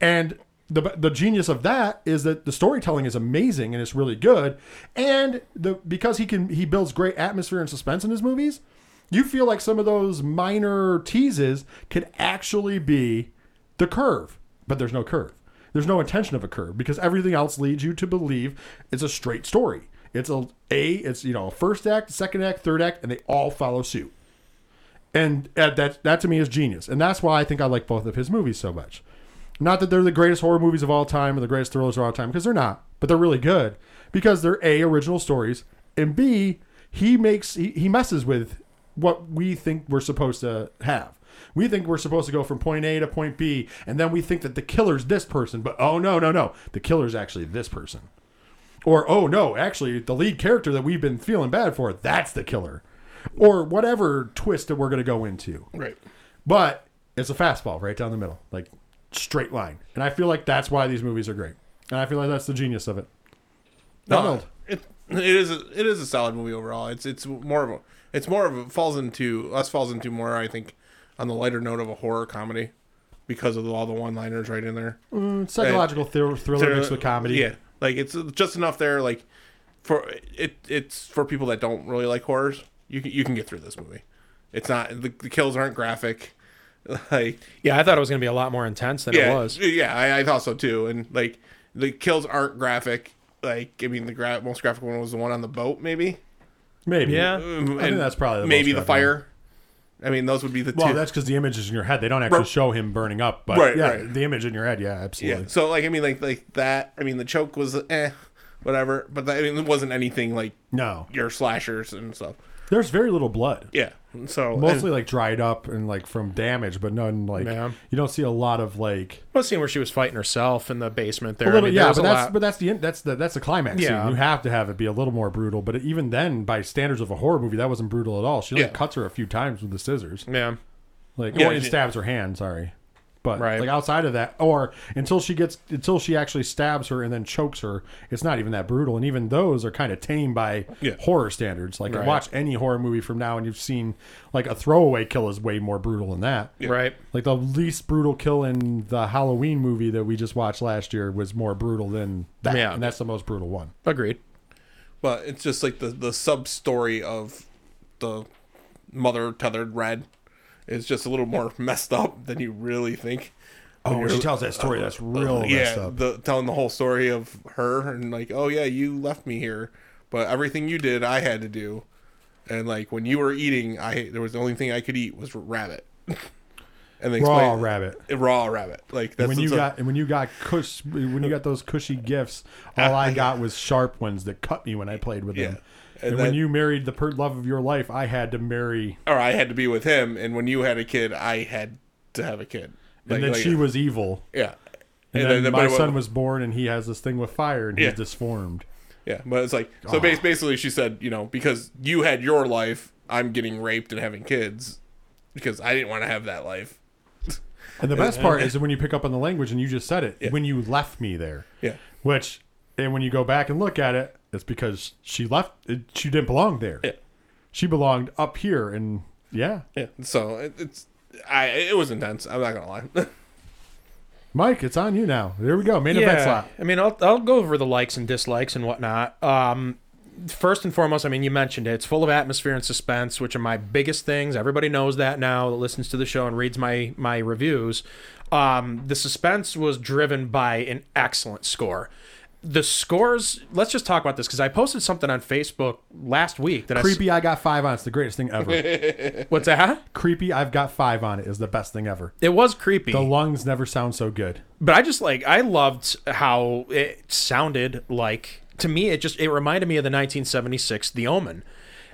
And the the genius of that is that the storytelling is amazing and it's really good, and the because he can he builds great atmosphere and suspense in his movies. You feel like some of those minor teases could actually be the curve, but there's no curve. There's no intention of a curve because everything else leads you to believe it's a straight story. It's a a it's you know first act, second act, third act, and they all follow suit. And uh, that that to me is genius, and that's why I think I like both of his movies so much. Not that they're the greatest horror movies of all time or the greatest thrillers of all time, because they're not. But they're really good because they're a original stories, and b he makes he, he messes with what we think we're supposed to have. We think we're supposed to go from point A to point B, and then we think that the killer's this person, but oh no, no, no, the killer's actually this person. Or oh no, actually the lead character that we've been feeling bad for, that's the killer. Or whatever twist that we're going to go into. Right. But it's a fastball right down the middle, like straight line. And I feel like that's why these movies are great. And I feel like that's the genius of it. Donald. it it is a, it is a solid movie overall. It's it's more of a it's more of a falls into us falls into more I think on the lighter note of a horror comedy because of all the one liners right in there. Mm, psychological thr- thriller mixed with comedy. Yeah, like it's just enough there. Like for it, it's for people that don't really like horrors. You can you can get through this movie. It's not the, the kills aren't graphic. Like Yeah, I thought it was going to be a lot more intense than yeah, it was. yeah, I, I thought so too. And like the kills aren't graphic. Like I mean, the gra- most graphic one was the one on the boat, maybe. Maybe. Yeah. Um, I think that's probably the maybe most the graphic fire. I mean, those would be the Well, two. that's because the image is in your head. They don't actually Right. show him burning up, but Right, yeah, right. the image in your head, yeah, absolutely. Yeah. So like I mean like like that. I mean the choke was eh, whatever. But that, I mean it wasn't anything like No, your slashers and stuff. There's very little blood. Yeah. So Mostly and- like dried up and like from damage, but none like Yeah. you don't see a lot of like Well, scene where she was fighting herself in the basement there. little, I mean, yeah, was but that's lot- but that's the that's the that's the climax. Yeah. scene. you have to have it be a little more brutal. But even then, by standards of a horror movie, that wasn't brutal at all. She like Yeah. cuts her a few times with the scissors, yeah. like Yeah, or it stabs her hand. Sorry, but Right. like outside of that, or until she gets until she actually stabs her and then chokes her, it's not even that brutal. And even those are kind of tame by Yeah. horror standards. Like Right. watch any horror movie from now, and you've seen like a throwaway kill is way more brutal than that. Right. Like the least brutal kill in the Halloween movie that we just watched last year was more brutal than that, Yeah. and that's the most brutal one. Agreed. but it's just like the the sub story of the mother tethered red is just a little more messed up than you really think. Oh, you're- she tells that story. That's real messed yeah, up. the telling the whole story of her and like, oh yeah, you left me here, but everything you did, I had to do, and like when you were eating, I there was the only thing I could eat was rabbit, and they Raw explain- rabbit. raw rabbit. Like that's when you got and when you got cush when you got those cushy gifts, all I got was sharp ones that cut me when I played with Yeah. them. And And, when you married the per- love of your life, I had to marry, or I had to be with him, and when you had a kid, I had to have a kid. and then she was evil. yeah. And, And then, then- my son was born, and he has this thing with fire, and he's Yeah. disformed. Yeah, but it's like so. bas- Basically, she said, you know, because you had your life, I'm getting raped and having kids because I didn't want to have that life. And the best part is when you pick up on the language, and you just said it, Yeah. when you left me there. Yeah, Which, and when you go back and look at it, it's because she left. It, she didn't belong there. Yeah. She belonged up here, and yeah. yeah. So it, it's, I it was intense. I'm not gonna lie. Mike, it's on you now. There we go. Main event slot. I mean, I'll, I'll go over the likes and dislikes and whatnot. Um, first and foremost, I mean, you mentioned it. It's full of atmosphere and suspense, which are my biggest things. Everybody knows that now that listens to the show and reads my my reviews. Um, the suspense was driven by an excellent score. The scores. Let's just talk about this because I posted something on Facebook last week that Creepy, I got five on. It's the greatest thing ever. What's that? Creepy, I've got five on it is the best thing ever. It was creepy. The Luniz never sound so good. but I just like I loved how it sounded like to me it just it reminded me of the 1976 The Omen.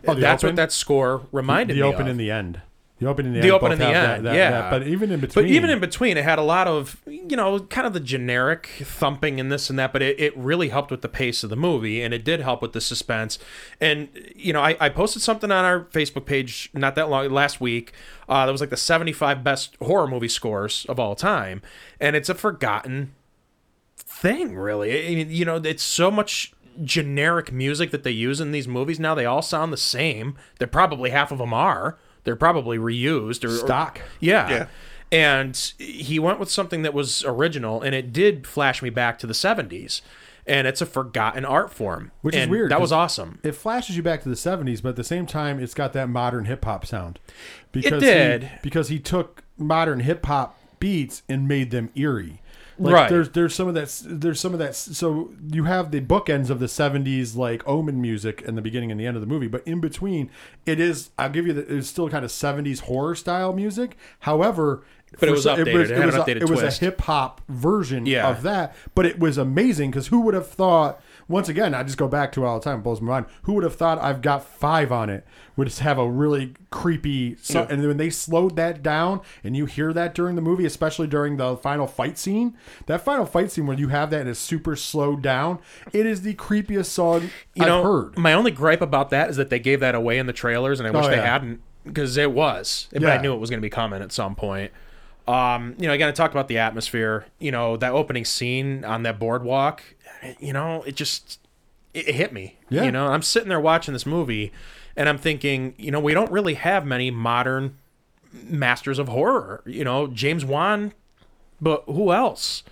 Oh, The That's Open? what that score reminded The me The open of. and the end. The open and the, The end. open and the end, that- that- yeah. that- but even in between. but even in between, it had a lot of you know kind of the generic thumping and this and that. But it, it really helped with the pace of the movie, and it did help with the suspense. And you know, I, I posted something on our Facebook page not that long last week. Uh, that was like the 75 best horror movie scores of all time, and it's a forgotten thing, really. I mean, you know, it's so much generic music that they use in these movies now. They all sound the same. They're probably half of them are. They're probably reused or or- Stock. yeah. Yeah. And he went with something that was original, and it did flash me back to the 70s. And it's a forgotten art form. Which is weird, That was awesome. It flashes you back to the '70s, but at the same time, it's got that modern hip hop sound. Because did. He, because he took modern hip hop beats and made them eerie. Like Right. There's there's some of that there's some of that so you have the bookends of the 70s like Omen music in the beginning and the end of the movie, but in between it is I'll give you the it's still kind of 70s horror style music. However, But it was updated. It was, had an was a, it was a hip hop version Yeah. of that, but it was amazing because who would have thought? Once again, I just go back to it all the time. It blows my mind. Who would have thought I've got five on it would just have a really creepy. So, Yeah. And when they slowed that down, and you hear that during the movie, especially during the final fight scene, that final fight scene where you have that and it's super slowed down, it is the creepiest song You I've know, heard. my only gripe about that is that they gave that away in the trailers, and I wish Oh, they yeah. hadn't because it was. But I knew it was going to be coming at some point. Um, you know, again, I talked about the atmosphere. You know, that opening scene on that boardwalk. You know, it just it, it hit me. Yeah. You know, I'm sitting there watching this movie, and I'm thinking, you know, we don't really have many modern masters of horror. You know, James Wan, but who else?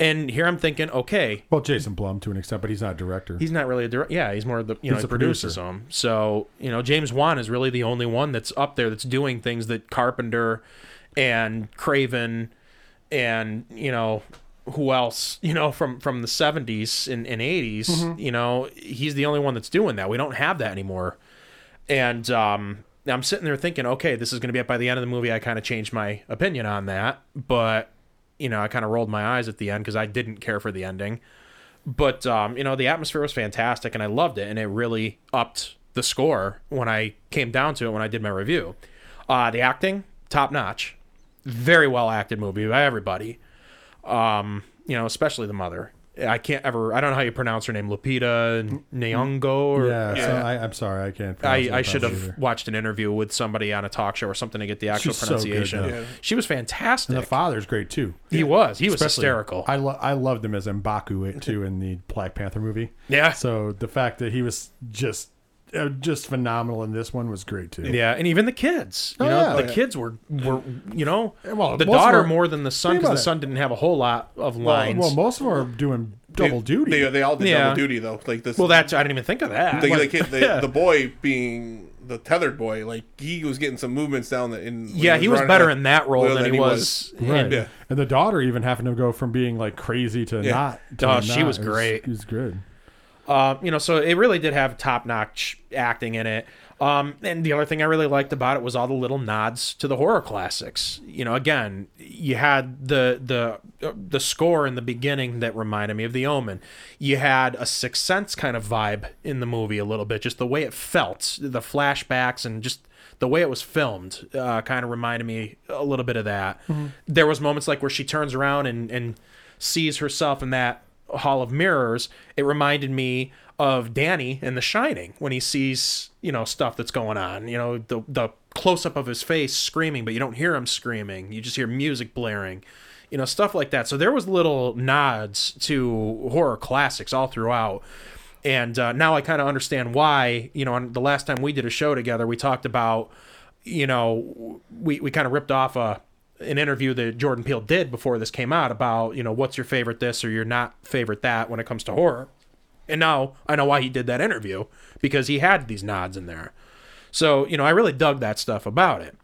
And here I'm thinking, okay, Well, Jason Blum to an extent, but he's not a director. He's not really a director. Yeah, he's more the you know He's he produces producer. them. So you know James Wan is really the only one that's up there that's doing things that Carpenter and Craven and you know who else you know from from the 70s and, and 80s Mm-hmm. you know he's the only one that's doing that. We don't have that anymore. And um i'm sitting there thinking okay this is going to be up by the end of the movie i kind of changed my opinion on that. But you know i kind of rolled my eyes at the end because i didn't care for the ending. But um, you know the atmosphere was fantastic and i loved it and it really upped the score when i came down to it when i did my review. Uh, the acting top notch. Very well acted movie by everybody um, you know especially the mother i can't ever i don't know how you pronounce her name lupita nyong'o or yeah, So Yeah. I, I'm sorry, I can't. pronounce I, I it should either. have watched an interview with somebody on a talk show or something to get the actual She's so good, pronunciation. Yeah. She was fantastic. And the father's great too. he was. He was Especially- hysterical. I lo- I loved him as Mbaku too in the Black Panther movie. yeah. So the fact that he was just uh, just phenomenal in this one was great too. Yeah, and even the kids. You Oh, know, yeah. the Oh, yeah. kids were were you know Well, the daughter are- more than the son because the son didn't have a whole lot of lines. well, Well, most of them are doing double They, duty. they, they all did Yeah. double duty though. Like this. Well, that's I didn't even think of that. the, the, kid, the, the boy being the tethered boy, like he was getting some movements down the in. yeah, he was running better up- in that role well, than he was. right. Yeah. And the daughter even having to go from being like crazy to Yeah. not. To Oh, not. she was It great. It was good. Um, you know, so it really did have top notch acting in it. Um, and the other thing I really liked about it was all the little nods to the horror classics. You know, again, you had the the uh, the score in the beginning that reminded me of The Omen. You had a Sixth Sense kind of vibe in the movie a little bit, just the way it felt, the flashbacks, and just the way it was filmed, uh, kind of reminded me a little bit of that. There was moments like where she turns around and and sees herself in that hall of mirrors, it reminded me of Danny in The Shining when he sees, you know, stuff that's going on. You know, the the close up of his face screaming, but you don't hear him screaming. You just hear music blaring. You know, stuff like that. So there was little nods to horror classics all throughout. And uh, now I kind of understand why, you know, on the last time we did a show together, we talked about, you know, we, we kind of ripped off a, an interview that Jordan Peele did before this came out about, you know, what's your favorite this or your not favorite that when it comes to horror. And now I know why he did that interview because he had these nods in there. So, you know, I really dug that stuff about it.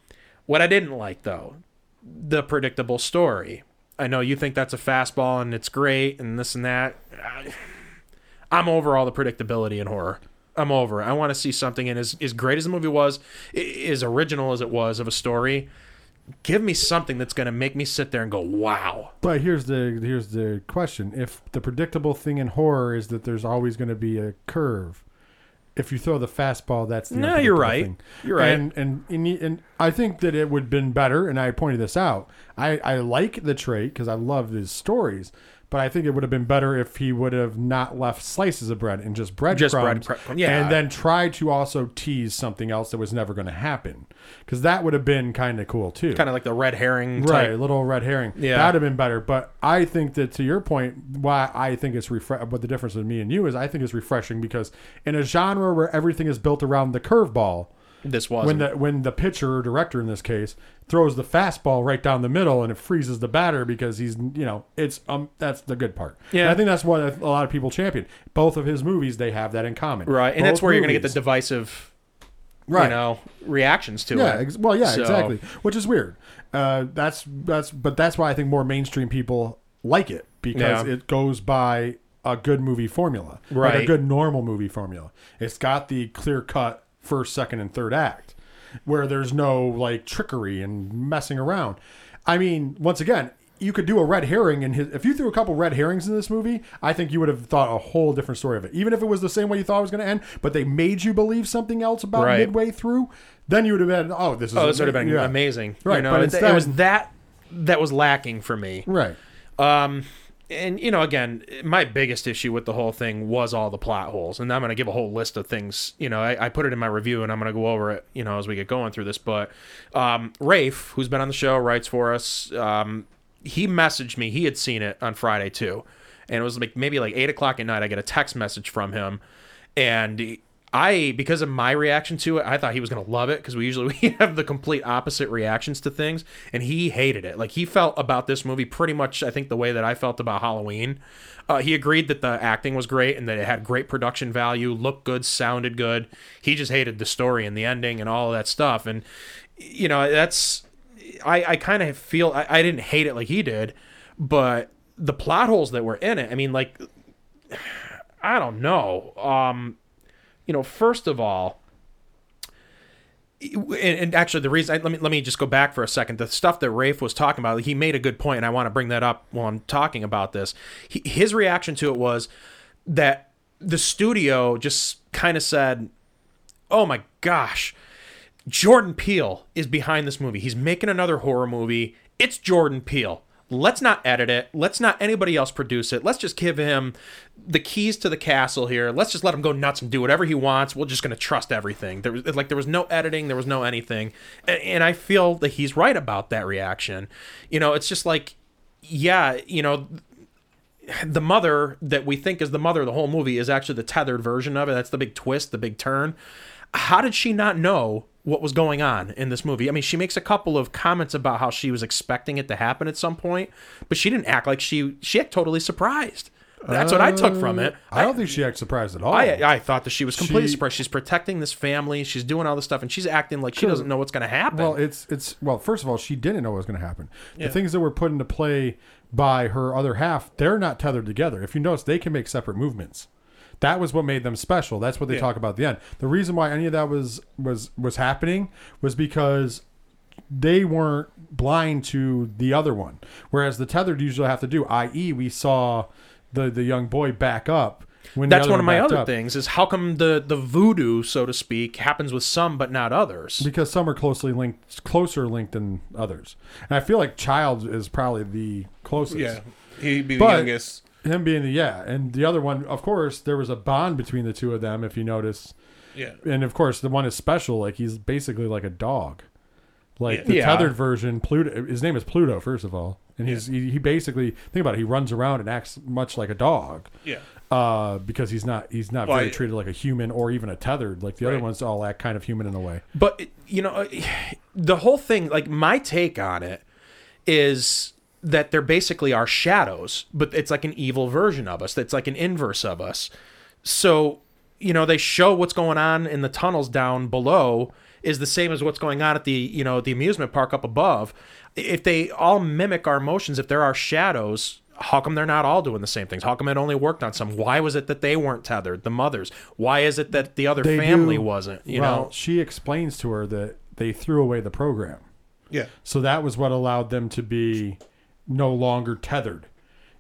What I didn't like, though, the predictable story. I know you think that's a fastball and it's great and this and that. I'm over all the predictability in horror. I'm over. I want to see something, and as, as great as the movie was, as original as it was of a story, give me something that's going to make me sit there and go, wow. But here's the here's the question: If the predictable thing in horror is that there's always going to be a curve, if you throw the fastball, that's the No, you're right. thing. You're right. And and and, and I think that it would have been better. And I pointed this out. I I like the trait because I love his stories, but I think it would have been better if he would have not left slices of bread and just bread Just crumbs, breadcrumb- yeah. and then tried to also tease something else that was never going to happen, because that would have been kind of cool too. Kind of like the red herring Right, little red herring. Yeah. that'd have been better. But I think that to your point, why I think it's refresh. What the difference with me and you is, I think it's refreshing because in a genre where everything is built around the curveball, This was when the when the pitcher or director in this case throws the fastball right down the middle and it freezes the batter because he's you know it's um that's the good part. Yeah. And I think that's what a lot of people champion. Both of his movies they have that in common. right, and that's where you're going to get the divisive, right. you know, reactions to Yeah, it. ex- well, yeah, So- exactly. Which is weird. Uh, that's that's, but that's why I think more mainstream people like it because Yeah. it goes by a good movie formula, like a good normal movie formula. It's got the clear cut first, second, and third act, where there's no like trickery and messing around. I mean, once again. You could do a red herring in his. If you threw a couple red herrings in this movie, I think you would have thought a whole different story of it. Even if it was the same way you thought it was going to end, but they made you believe something else about Right. midway through, then you would have been, oh, this is Oh, this would have been yeah. amazing. Right, you know, but it, instead- it was that that was lacking for me. Right. Um, and you know, again, my biggest issue with the whole thing was all the plot holes, and I'm going to give a whole list of things. You know, I, I put it in my review, and I'm going to go over it. You know, as we get going through this. But um, Rafe, who's been on the show, writes for us. Um, he messaged me. He had seen it on Friday too, and it was like maybe like eight o'clock at night. I get a text message from him, and I because of my reaction to it, I thought he was gonna love it because we usually we have the complete opposite reactions to things, and he hated it. Like he felt about this movie pretty much, I think, the way that I felt about Halloween. Uh, he agreed that the acting was great and that it had great production value, looked good, sounded good. He just hated the story and the ending and all of that stuff. And you know, that's I, I kind of feel I, I didn't hate it like he did, but the plot holes that were in it, I mean, like I don't know. Um, you know, first of all, and, actually, the reason let me let me just go back for a second. The stuff that Rafe was talking about, he made a good point, and I want to bring that up while I'm talking about this. His reaction to it was that the studio just kind of said, "Oh my gosh." Jordan Peele is behind this movie. He's making another horror movie. It's Jordan Peele. Let's not edit it. Let's not anybody else produce it. Let's just give him the keys to the castle here. Let's just let him go nuts and do whatever he wants. We're just going to trust everything. There was like there was no editing, there was no anything. And, and I feel that he's right about that reaction. You know, it's just like yeah, you know, the mother that we think is the mother of the whole movie is actually the tethered version of it. That's the big twist, the big turn. How did she not know what was going on in this movie? I mean, she makes a couple of comments about how she was expecting it to happen at some point, but she didn't act like she she acted totally surprised. That's what I took from it. Uh, I don't think she acted surprised at all. I, I thought that she was completely She- surprised. She's protecting this family. She's doing all this stuff, and she's acting like she doesn't know what's going to happen. well, it's it's well. First of all, she didn't know what was going to happen. The things that were put into play by her other half, they're not tethered together. If you notice, they can make separate movements. That was what made them special. That's what they Yeah. talk about at the end. The reason why any of that was was was happening was because they weren't blind to the other one, whereas the tethered usually have to do. I.e., we saw the the young boy back up. When That's one of my other up. things is how come the the voodoo, so to speak, happens with some but not others. because some are closely linked, closer linked than others. And I feel like Child is probably the closest. Yeah, he'd be the But- youngest. Him being the yeah, and the other one, of course, there was a bond between the two of them. If you notice, Yeah, and of course, the one is special. Like he's basically like a dog. Like Yeah. the Yeah. tethered version, Pluto. His name is Pluto, first of all, and he's he, he basically think about it. He runs around and acts much like a dog. yeah, Uh, because he's not he's not Well, very I- treated like a human or even a tethered. Like the other ones all act kind of human in a way. But you know, uh, the whole thing, like my take on it, is that they're basically our shadows, but it's like an evil version of us. That's like an inverse of us. So you know, they show what's going on in the tunnels down below is the same as what's going on at the you know the amusement park up above. If they all mimic our emotions, if they're our shadows. How come they're not all doing the same things? How come it only worked on some? Why was it that they weren't tethered? The mothers. Why is it that the other They family do- wasn't? You well, know, she explains to her that they threw away the program. yeah. So that was what allowed them to be no longer tethered.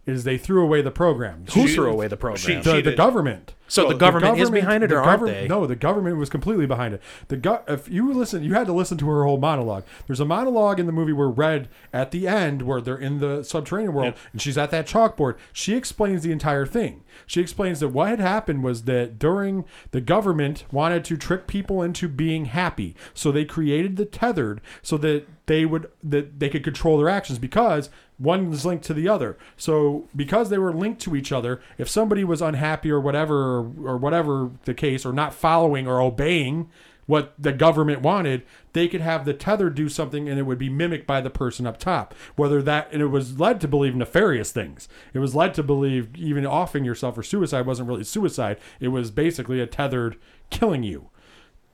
Is they threw away the program. who She- threw away the program? she- the, the government. So Well, the the government, is behind it, or aren't government- they? No, the government was completely behind it. The go- if you listen, you had to listen to her whole monologue. There's a monologue in the movie where Red at the end, where they're in the subterranean world, and she's at that chalkboard. She explains the entire thing. She explains that what had happened was that during the government wanted to trick people into being happy, so they created the tethered so that they would that they could control their actions because one is linked to the other. So because they were linked to each other, if somebody was unhappy or whatever or, or whatever the case or not following or obeying what the government wanted, they could have the tether do something and it would be mimicked by the person up top. Whether that and it was led to believe nefarious things. It was led to believe even offing yourself for suicide wasn't really suicide. It was basically a tethered killing you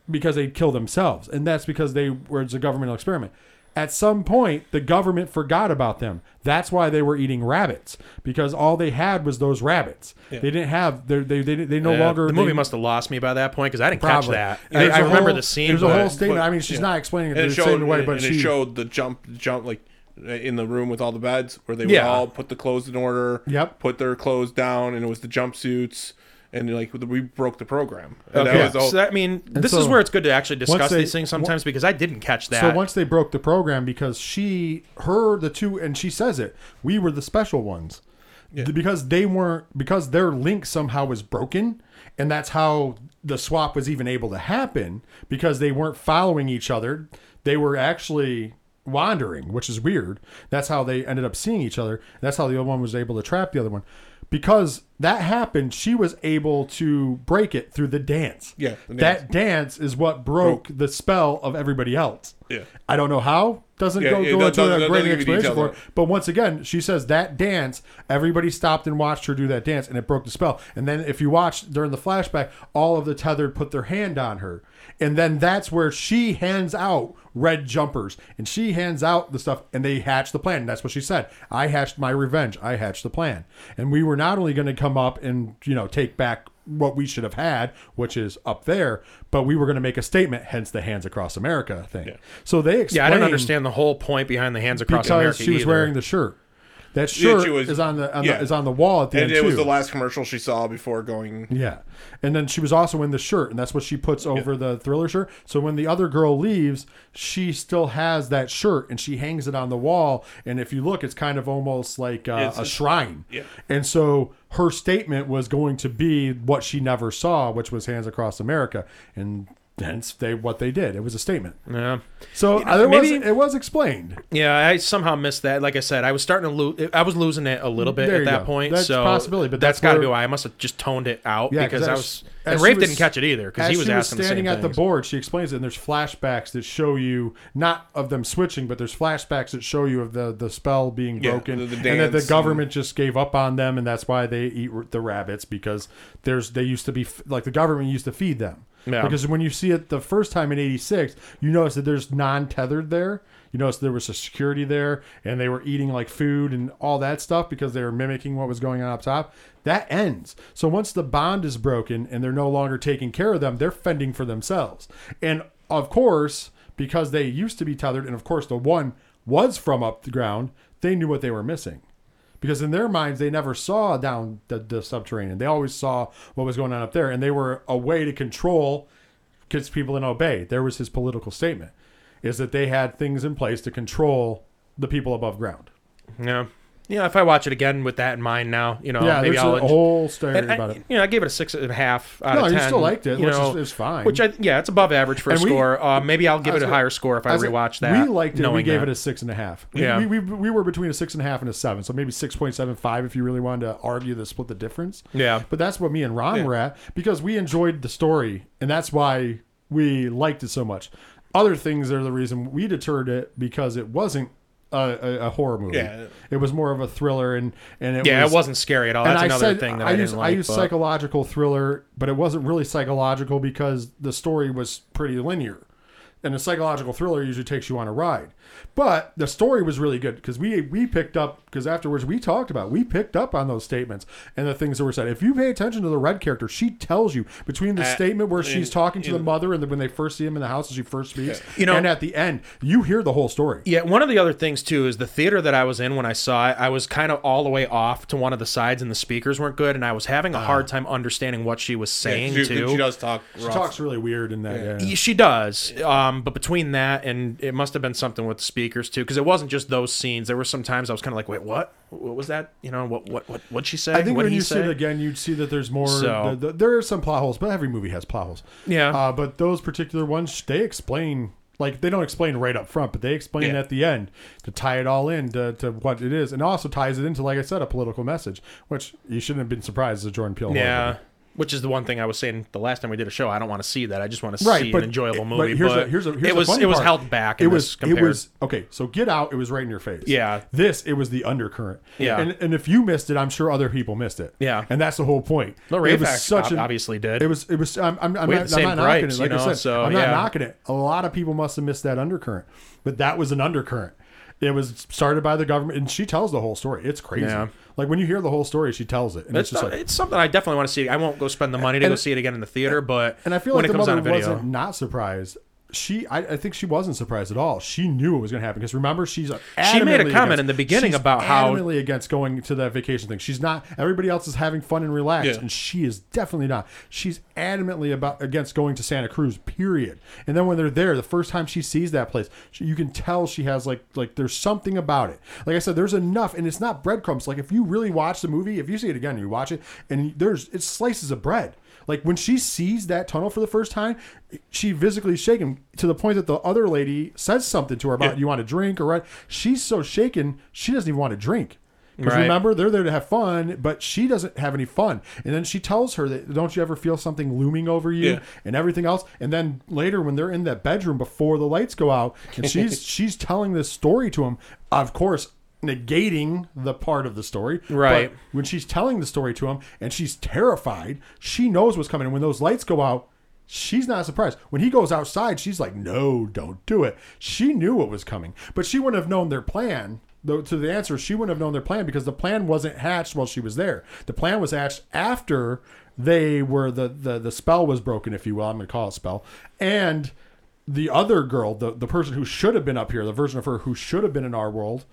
because they'd kill themselves. And that's because they were it's a governmental experiment. At some point, the government forgot about them. That's why they were eating rabbits because all they had was those rabbits. They didn't have. They they they, they no Yeah, longer. the movie they, must have lost me by that point because I didn't probably. catch that. I, I remember whole- the scene. There's a whole statement. but- I mean, she's yeah. not explaining it and the showed, same way, and but it she showed the jump, jump like in the room with all the beds where they would all put the clothes in order. Yep. Put their clothes down, and it was the jumpsuits, and like we broke the program. And Okay, that was the so that, I mean, this is where it's good to actually discuss they- these things sometimes because I didn't catch that. So once they broke the program, because she, her, the two, and she says it, we were the special ones, Th- because they weren't, because their link somehow was broken, and that's how the swap was even able to happen because they weren't following each other. They were actually wandering, which is weird. That's how they ended up seeing each other. That's how the other one was able to trap the other one. Because that happened, she was able to break it through the dance. Yeah, the that dance is what broke the spell of everybody else. Yeah. I don't know how. Doesn't Yeah, go, it go into a great doesn't give you explanation for it. But once again, she says that dance, everybody stopped and watched her do that dance, and it broke the spell. And then if you watch during the flashback, all of the tethered put their hand on her. And then that's where she hands out red jumpers. And she hands out the stuff, and they hatch the plan. And that's what she said. I hatched my revenge. I hatched the plan. And we were not only going to come up and, you know, take back what we should have had, which is up there, but we were going to make a statement, hence the Hands Across America thing. So they explained yeah, I didn't understand the whole point behind the hands across because America she was either. wearing the shirt. That Yeah, shirt she was- is on the, on yeah. the is on the wall at the and end it was the last commercial she saw before going. Yeah. And then she was also in the shirt, and that's what she puts over the thriller shirt. So when the other girl leaves, she still has that shirt and she hangs it on the wall. And if you look, it's kind of almost like uh, It's- a shrine. Yeah. And so her statement was going to be what she never saw, which was Hands Across America. And hence they what they did. It was a statement. Yeah. So there was, maybe- it was explained. Yeah, I somehow missed that. Like I said, I was starting to lose. I was losing it a little bit There at that go. point. That's so possibility, but that's that's got to be why I must have just toned it out Yeah, because 'cause I was. And she Rafe was- didn't catch it either because he was she asking the standing same at the board, she explains it, and there's flashbacks that show you not of them switching, but there's flashbacks that show you of the the spell being Yeah, broken, the- the and that the dance government just gave up on them, and that's why they eat the rabbits because there's they used to be like the government used to feed them. Yeah. Because when you see it the first time in '86, you notice that there's non-tethered there. You notice there was a security there, and they were eating like food and all that stuff because they were mimicking what was going on up top. That ends. So once the bond is broken and they're no longer taking care of them, they're fending for themselves. And of course, because they used to be tethered, and of course the one was from up the ground, they knew what they were missing. Because in their minds, they never saw down the, the subterranean. They always saw what was going on up there, and they were a way to control kids people and obey. There was his political statement, is that they had things in place to control the people above ground. Yeah, yeah. If I watch it again with that in mind now, you know, yeah, maybe there's I'll. a whole story and I, about it. you know, I gave it a six and a half out No, of you ten. still liked it, you which is- know, is fine. Which I yeah, it's above average for a we- score. Uh, maybe I'll give it a gonna- higher score if I, rewatch that. We liked it. We gave that. it a six and a half. We, Yeah. we, we, we were between a six and a half and a seven, so maybe six point seven five if you really wanted to argue the split the difference. Yeah. But that's what me and Ron Yeah. were at because we enjoyed the story, and that's why we liked it so much. Other things are the reason we deterred it because it wasn't a, a, a horror movie. Yeah. It was more of a thriller, and and it Yeah, was, it wasn't scary at all. That's I another said, thing that I, I, use didn't I like. use but- psychological thriller, but it wasn't really psychological because the story was pretty linear. and a psychological thriller usually takes you on a ride. But the story was really good because we we picked up because afterwards we talked about we picked up on those statements and the things that were said. If you pay attention to the red character, she tells you between the Uh, statement where she's in- talking to the mother and the, when they first see him in the house and she first speaks, You know- and at the end you hear the whole story. Yeah, one of the other things too is the theater that I was in when I saw it, I was kind of all the way off to one of the sides and the speakers weren't good and I was having a hard time understanding what she was saying she, too. she does talk. She talks really weird in that. Yeah. Yeah, She does, um, but between that and it must have been something with the speakers too, because it wasn't just those scenes. There were some times I was kind of like, "Wait, what? What was that? You know, what what what what'd she say? I think what when you see it again, you'd see that there's more. So- the, the, there are some plot holes, but every movie has plot holes. Yeah. Uh, but those particular ones, they explain. Like they don't explain right up front, but they explain Yeah. at the end to tie it all in to, to what it is, and also ties it into, like I said, a political message, which you shouldn't have been surprised as a Jordan Peele. yeah. movie. Which is the one thing I was saying the last time we did a show. I don't want to see that. I just want to right, see but an enjoyable but movie. here's but a, here's a, here's it was it was part. held back. It was it was okay. So Get Out, it was right in your face. Yeah. This it was the undercurrent. Yeah. and and if you missed it, I'm sure other people missed it. Yeah. and that's the whole point. The it was such an obviously did. It was. It was. I'm. I'm, I'm not, I'm not knocking it. Like you I know, said, so, I'm not yeah. knocking it. A lot of people must have missed that undercurrent, but that was an undercurrent. It was started by the government, and she tells the whole story. It's crazy. Yeah. Like when you hear the whole story, she tells it, and It's, it's, just not- like. it's something I definitely want to see. I won't go spend the money to And- go see it again in the theater, but And I feel when like it the comes mother on a video, wasn't not surprised. She, I, I think she wasn't surprised at all. She knew it was going to happen because remember, she's She made a comment against- in the beginning about how- adamantly against going to that vacation thing. She's not. Everybody else is having fun and relaxed, Yeah. and she is definitely not. She's adamantly about against going to Santa Cruz. Period. And then when they're there, the first time she sees that place, she, you can tell she has like like there's something about it. Like I said, there's enough, and it's not breadcrumbs. Like if you really watch the movie, if you see it again, you watch it, and there's it's slices of bread. Like when she sees that tunnel for the first time, she physically shaken to the point that the other lady says something to her about Yeah. you want to drink or what. She's so shaken she doesn't even want to drink. Because Right. remember, they're there to have fun, but she doesn't have any fun. And then she tells her that, don't you ever feel something looming over you Yeah. and everything else? And then later, when they're in that bedroom before the lights go out, and she's she's telling this story to him, of course, negating the part of the story. Right. But when she's telling the story to him and she's terrified, she knows what's coming. And when those lights go out, she's not surprised. When he goes outside, she's like, no, don't do it. She knew what was coming, but she wouldn't have known their plan. Though to the answer, she wouldn't have known their plan because the plan wasn't hatched while she was there. The plan was hatched after they were the the, the spell was broken, if you will. I'm going to call it spell. And the other girl, the the person who should have been up here, the version of her who should have been in our world,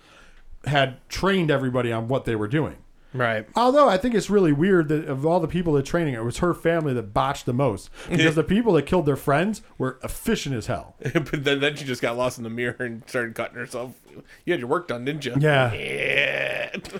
had trained everybody on what they were doing. right? Although I think it's really weird that of all the people that training it was her family that botched the most because the people that killed their friends were efficient as hell. but then, then she just got lost in the mirror and started cutting herself. You had your work done, didn't you? Yeah,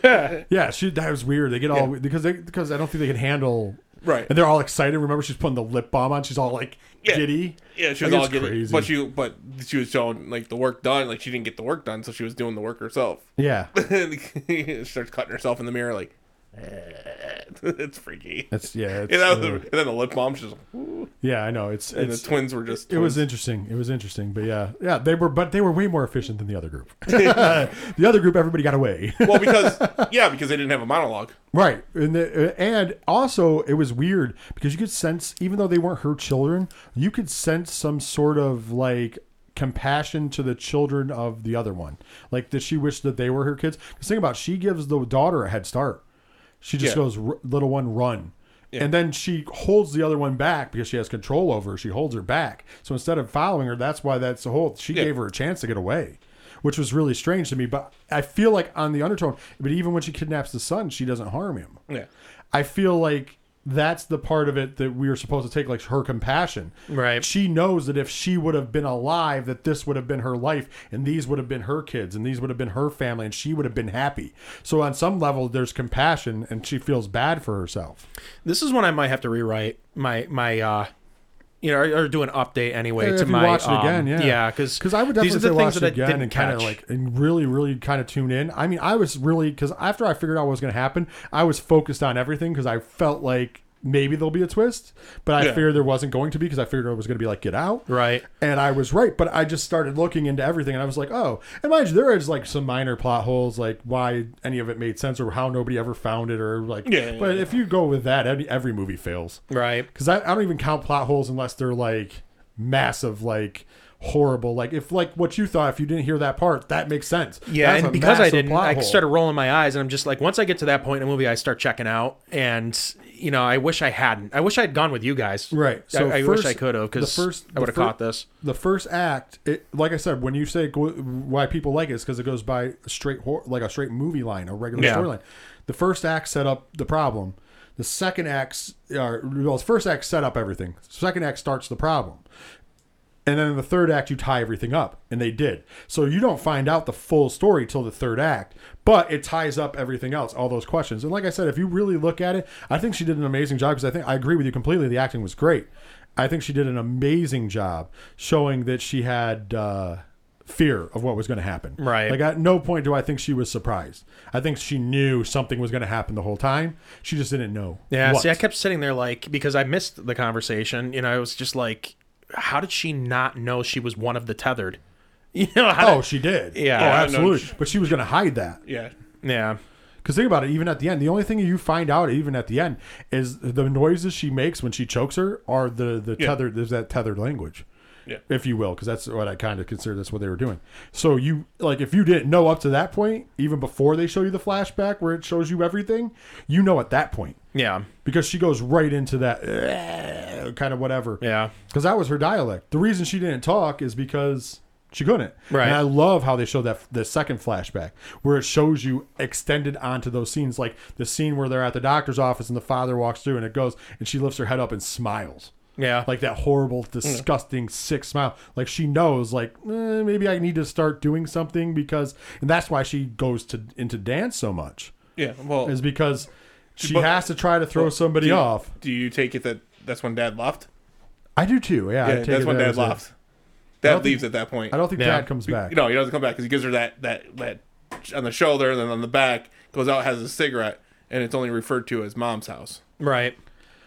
Yeah. yeah, she that was weird. They get all because they because I don't think they can handle Right. and they're all excited. Remember, she's putting the lip balm on. She's all like Yeah. giddy. Yeah, she was Like, all getting, crazy. but she, but she was showing like the work done. Like she didn't get the work done, so she was doing the work herself. Yeah, and starts cutting herself in the mirror, like it's freaky. it's yeah, it's, and, uh, and then the lip balm, just. "Ooh." yeah. I know it's and it's the twins were just. It was interesting. It was interesting, but yeah, yeah, they were, but they were way more efficient than the other group. the other group, everybody got away, well because yeah because they didn't have a monologue. right? And the, and also it was weird because you could sense, even though they weren't her children, you could sense some sort of like compassion to the children of the other one, like that she wished that they were her kids. Because think about, it, she gives the daughter a head start. She just Yeah. goes, "Little one, run." And then she holds the other one back because she has control over her. She holds her back. So instead of following her, that's why that's the whole. She Yeah. gave her a chance to get away, which was really strange to me. But I feel like on the undertone, but even when she kidnaps the son, she doesn't harm him. Yeah. I feel like that's the part of it that we are supposed to take, like her compassion. Right. She knows that if she would have been alive, that this would have been her life, and these would have been her kids, and these would have been her family, and she would have been happy. So on some level, there's compassion, and she feels bad for herself. This is when I might have to rewrite my my uh you know, or, or do an update anyway Yeah, to if you my watch it um, again, yeah, yeah, because because I would these definitely are the say things watch that it I again didn't and kind of like and really, really kind of tune in. I mean, I was really because after I figured out what was going to happen, I was focused on everything because I felt like maybe there'll be a twist, but I Yeah. figured there wasn't going to be because I figured it was going to be like Get Out, right. and I was right. But I just started looking into everything, and I was like, oh, and mind you, there is like some minor plot holes, like why any of it made sense or how nobody ever found it, or like, Yeah. But if you go with that, every, every movie fails Right. because I, I don't even count plot holes unless they're like massive like horrible. Like if like what you thought, if you didn't hear that part, that makes sense. Yeah, That's and because I didn't, I started rolling my eyes, and I'm just like, once I get to that point in a movie, I start checking out, and you know, I wish I hadn't. I wish I'd gone with you guys. Right. So I, I first- wish I could have the because first- I would have caught this. the first act, it, like I said, when you say go, why people like it is because it goes by a straight hor- like a straight movie line, a regular Yeah. storyline. The first act set up the problem. The second act, or uh, well, the first act set up everything. Second act starts the problem. And then in the third act, you tie everything up, and they did. So you don't find out the full story till the third act, but it ties up everything else, all those questions. And like I said, if you really look at it, I think she did an amazing job because I think I agree with you completely. The acting was great. I think she did an amazing job showing that she had uh, fear of what was going to happen. Right. Like at no point do I think she was surprised. I think she knew something was going to happen the whole time. She just didn't know. Yeah, what. see, I kept sitting there like because I missed the conversation. You know, I was just like, how did she not know she was one of the tethered? You know, how Oh, did- she did. Yeah. Oh, Yeah, no, absolutely. but she was going to hide that. Yeah. yeah, Because think about it, even at the end, the only thing you find out, even at the end, is the noises she makes when she chokes her are the the Yeah. tethered. There's that tethered language, Yeah. if you will, because that's what I kind of consider that's what they were doing. So you like if you didn't know up to that point, even before they show you the flashback where it shows you everything, you know at that point yeah, because she goes right into that "Eh," kind of whatever. yeah. because that was her dialect. The reason she didn't talk is because she couldn't. Right. And I love how they showed that the second flashback where it shows you extended onto those scenes, like the scene where they're at the doctor's office and the father walks through and it goes and she lifts her head up and smiles. Yeah. Like that horrible, disgusting, sick smile. Like she knows, like eh, maybe I need to start doing something because, and that's why she goes to into dance so much, Yeah. Well, is because she But- has to try to throw somebody do you, off. Do you take it that that's when Dad left? I do too. Yeah, I Yeah, that's when that Dad it. left. Dad leaves at that point. I don't think Yeah. Dad comes back. No, he doesn't come back because he gives her that that that on the shoulder and then on the back goes out has a cigarette and it's only referred to as mom's house, Right.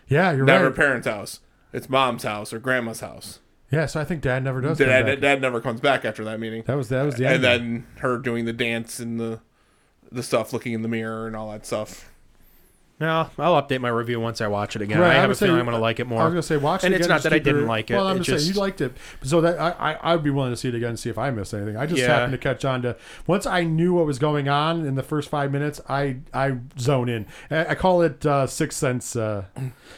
Yeah, you're never right. parents' house. It's mom's house or grandma's house. Yeah, so I think Dad never does. Dad, back. Dad never comes back after that meeting. That was that was the and then her doing the dance and the the stuff, looking in the mirror and all that stuff. No, I'll update my review once I watch it again. Right, I I have would a feeling say- I'm going to like it more. I was gonna say watch And it it's not that I didn't like it, Well, I'm it just saying you liked it, so that I, I I'd be willing to see it again and see if I missed anything. I just Yeah. happened to catch on to once I knew what was going on in the first five minutes. I I zone in. I, I call it uh, sixth sense. Uh,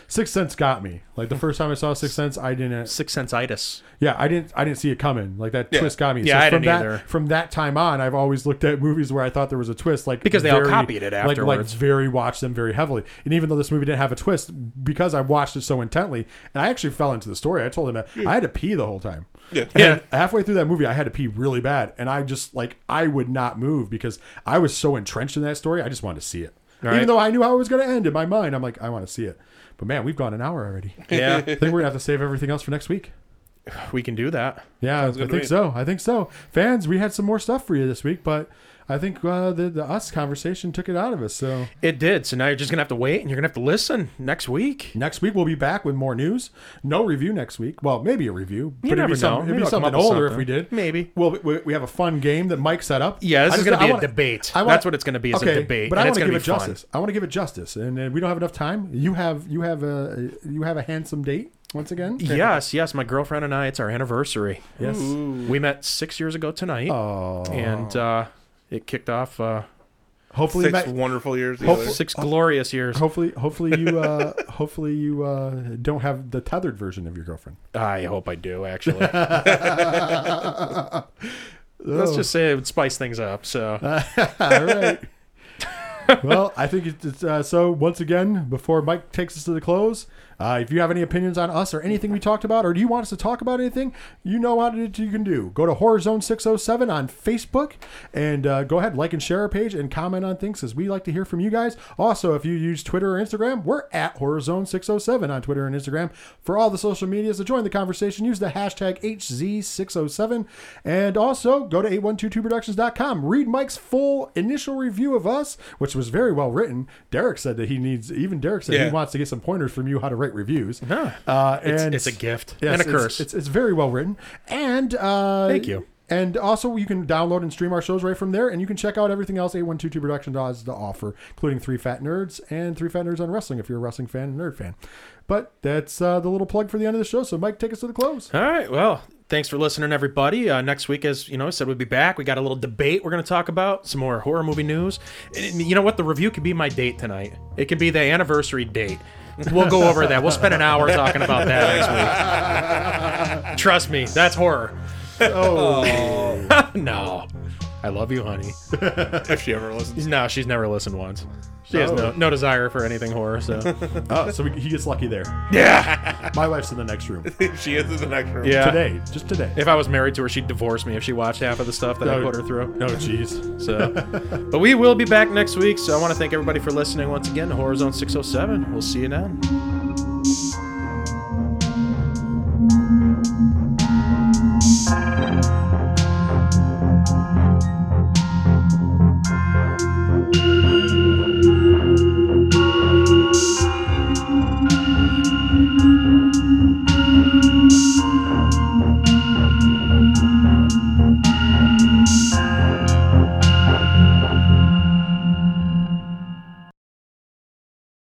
sixth sense got me. Like the first time I saw Sixth Sense, I didn't. Six Sense itis. Yeah, I didn't. I didn't see it coming. Like that Yeah. twist got me. Yeah, I from didn't that, either. From that time on, I've always looked at movies where I thought there was a twist, like Because they all copied it Like, like afterwards. very watched them very heavily. And even though this movie didn't have a twist, because I watched it so intently, and I actually fell into the story. I told him that I had to pee the whole time. Yeah. Yeah. And halfway through that movie, I had to pee really bad, and I just like I would not move because I was so entrenched in that story. I just wanted to see it, Right. even though I knew how it was going to end in my mind. I'm like, I want to see it. But man, we've gone an hour already. Yeah, I think we're gonna have to save everything else for next week. we can do that. Yeah, I think so. I think so. Fans, we had some more stuff for you this week, but I think uh, the the us conversation took it out of us. So It did. So now you're just going to have to wait and you're going to have to listen next week. next week we'll be back with more news. No review next week. Well, maybe a review, but it'd never be, know. some, it'd Maybe be something older if we did. Maybe. Well, we, we have a fun game that Mike set up. Yeah, this is to I be wanna- a debate. I want- That's what it's going to be. Is okay, a debate, but I want to give it fun. justice. I want to give it justice, and uh, we don't have enough time. You have you have a you have a handsome date once again. Yes, yes. My girlfriend and I. It's our anniversary. Yes. We met six years ago tonight, Oh, and uh, it kicked off uh, hopefully, Six Matt- wonderful years. Hopefully- six glorious years. hopefully, hopefully you uh, hopefully you uh, don't have the tethered version of your girlfriend. I hope I do. Actually, let's just say it would spice things up. So All right. well, I think it's, it's uh, so. Once again, before Mike takes us to the close, uh, if you have any opinions on us or anything we talked about, or do you want us to talk about anything, you know what it- you can do. Go to Horror Zone 607 on Facebook and uh, go ahead, like and share our page and comment on things because we like to hear from you guys. Also, if you use Twitter or Instagram, we're at Horror Zone 607 on Twitter and Instagram. For all the social medias to join the conversation, use the hashtag HZ607. And also go to 8122productions.com. Read Mike's full initial review of us, which was very well written. Derek said that he needs, even Derek said he wants to get some pointers from you how to write reviews. Huh. Uh, it's, and it's a gift Yes, and a it's- curse. It's, it's, very well written. And uh, Thank you. And also, you can download and stream our shows right from there, and you can check out everything else 8122 Production has to offer, including Three Fat Nerds and Three Fat Nerds on Wrestling if you're a wrestling fan and nerd fan. But that's uh, the little plug for the end of the show. So, Mike, take us to the close. All right. Well, thanks for listening, everybody. Uh, next week, as you know, I said we'd be back. We got a little debate we're going to talk about, some more horror movie news. And you know what? The review could be my date tonight. It could be the anniversary date. We'll go over that. We'll spend an hour talking about that next week. Trust me, that's horror. Oh, no. I love you, honey. if she ever listens. No, she's never listened once. She has no, Oh. no desire for anything horror, so. oh, so we, he gets lucky there. yeah. My wife's in the next room she is in the next room. Yeah. today, just today. If I was married to her, she'd divorce me if she watched half of the stuff that I No. put her through. Oh, jeez. So, but we will be back next week. So I want to thank everybody for listening once again to Horror Zone 607. We'll see you then.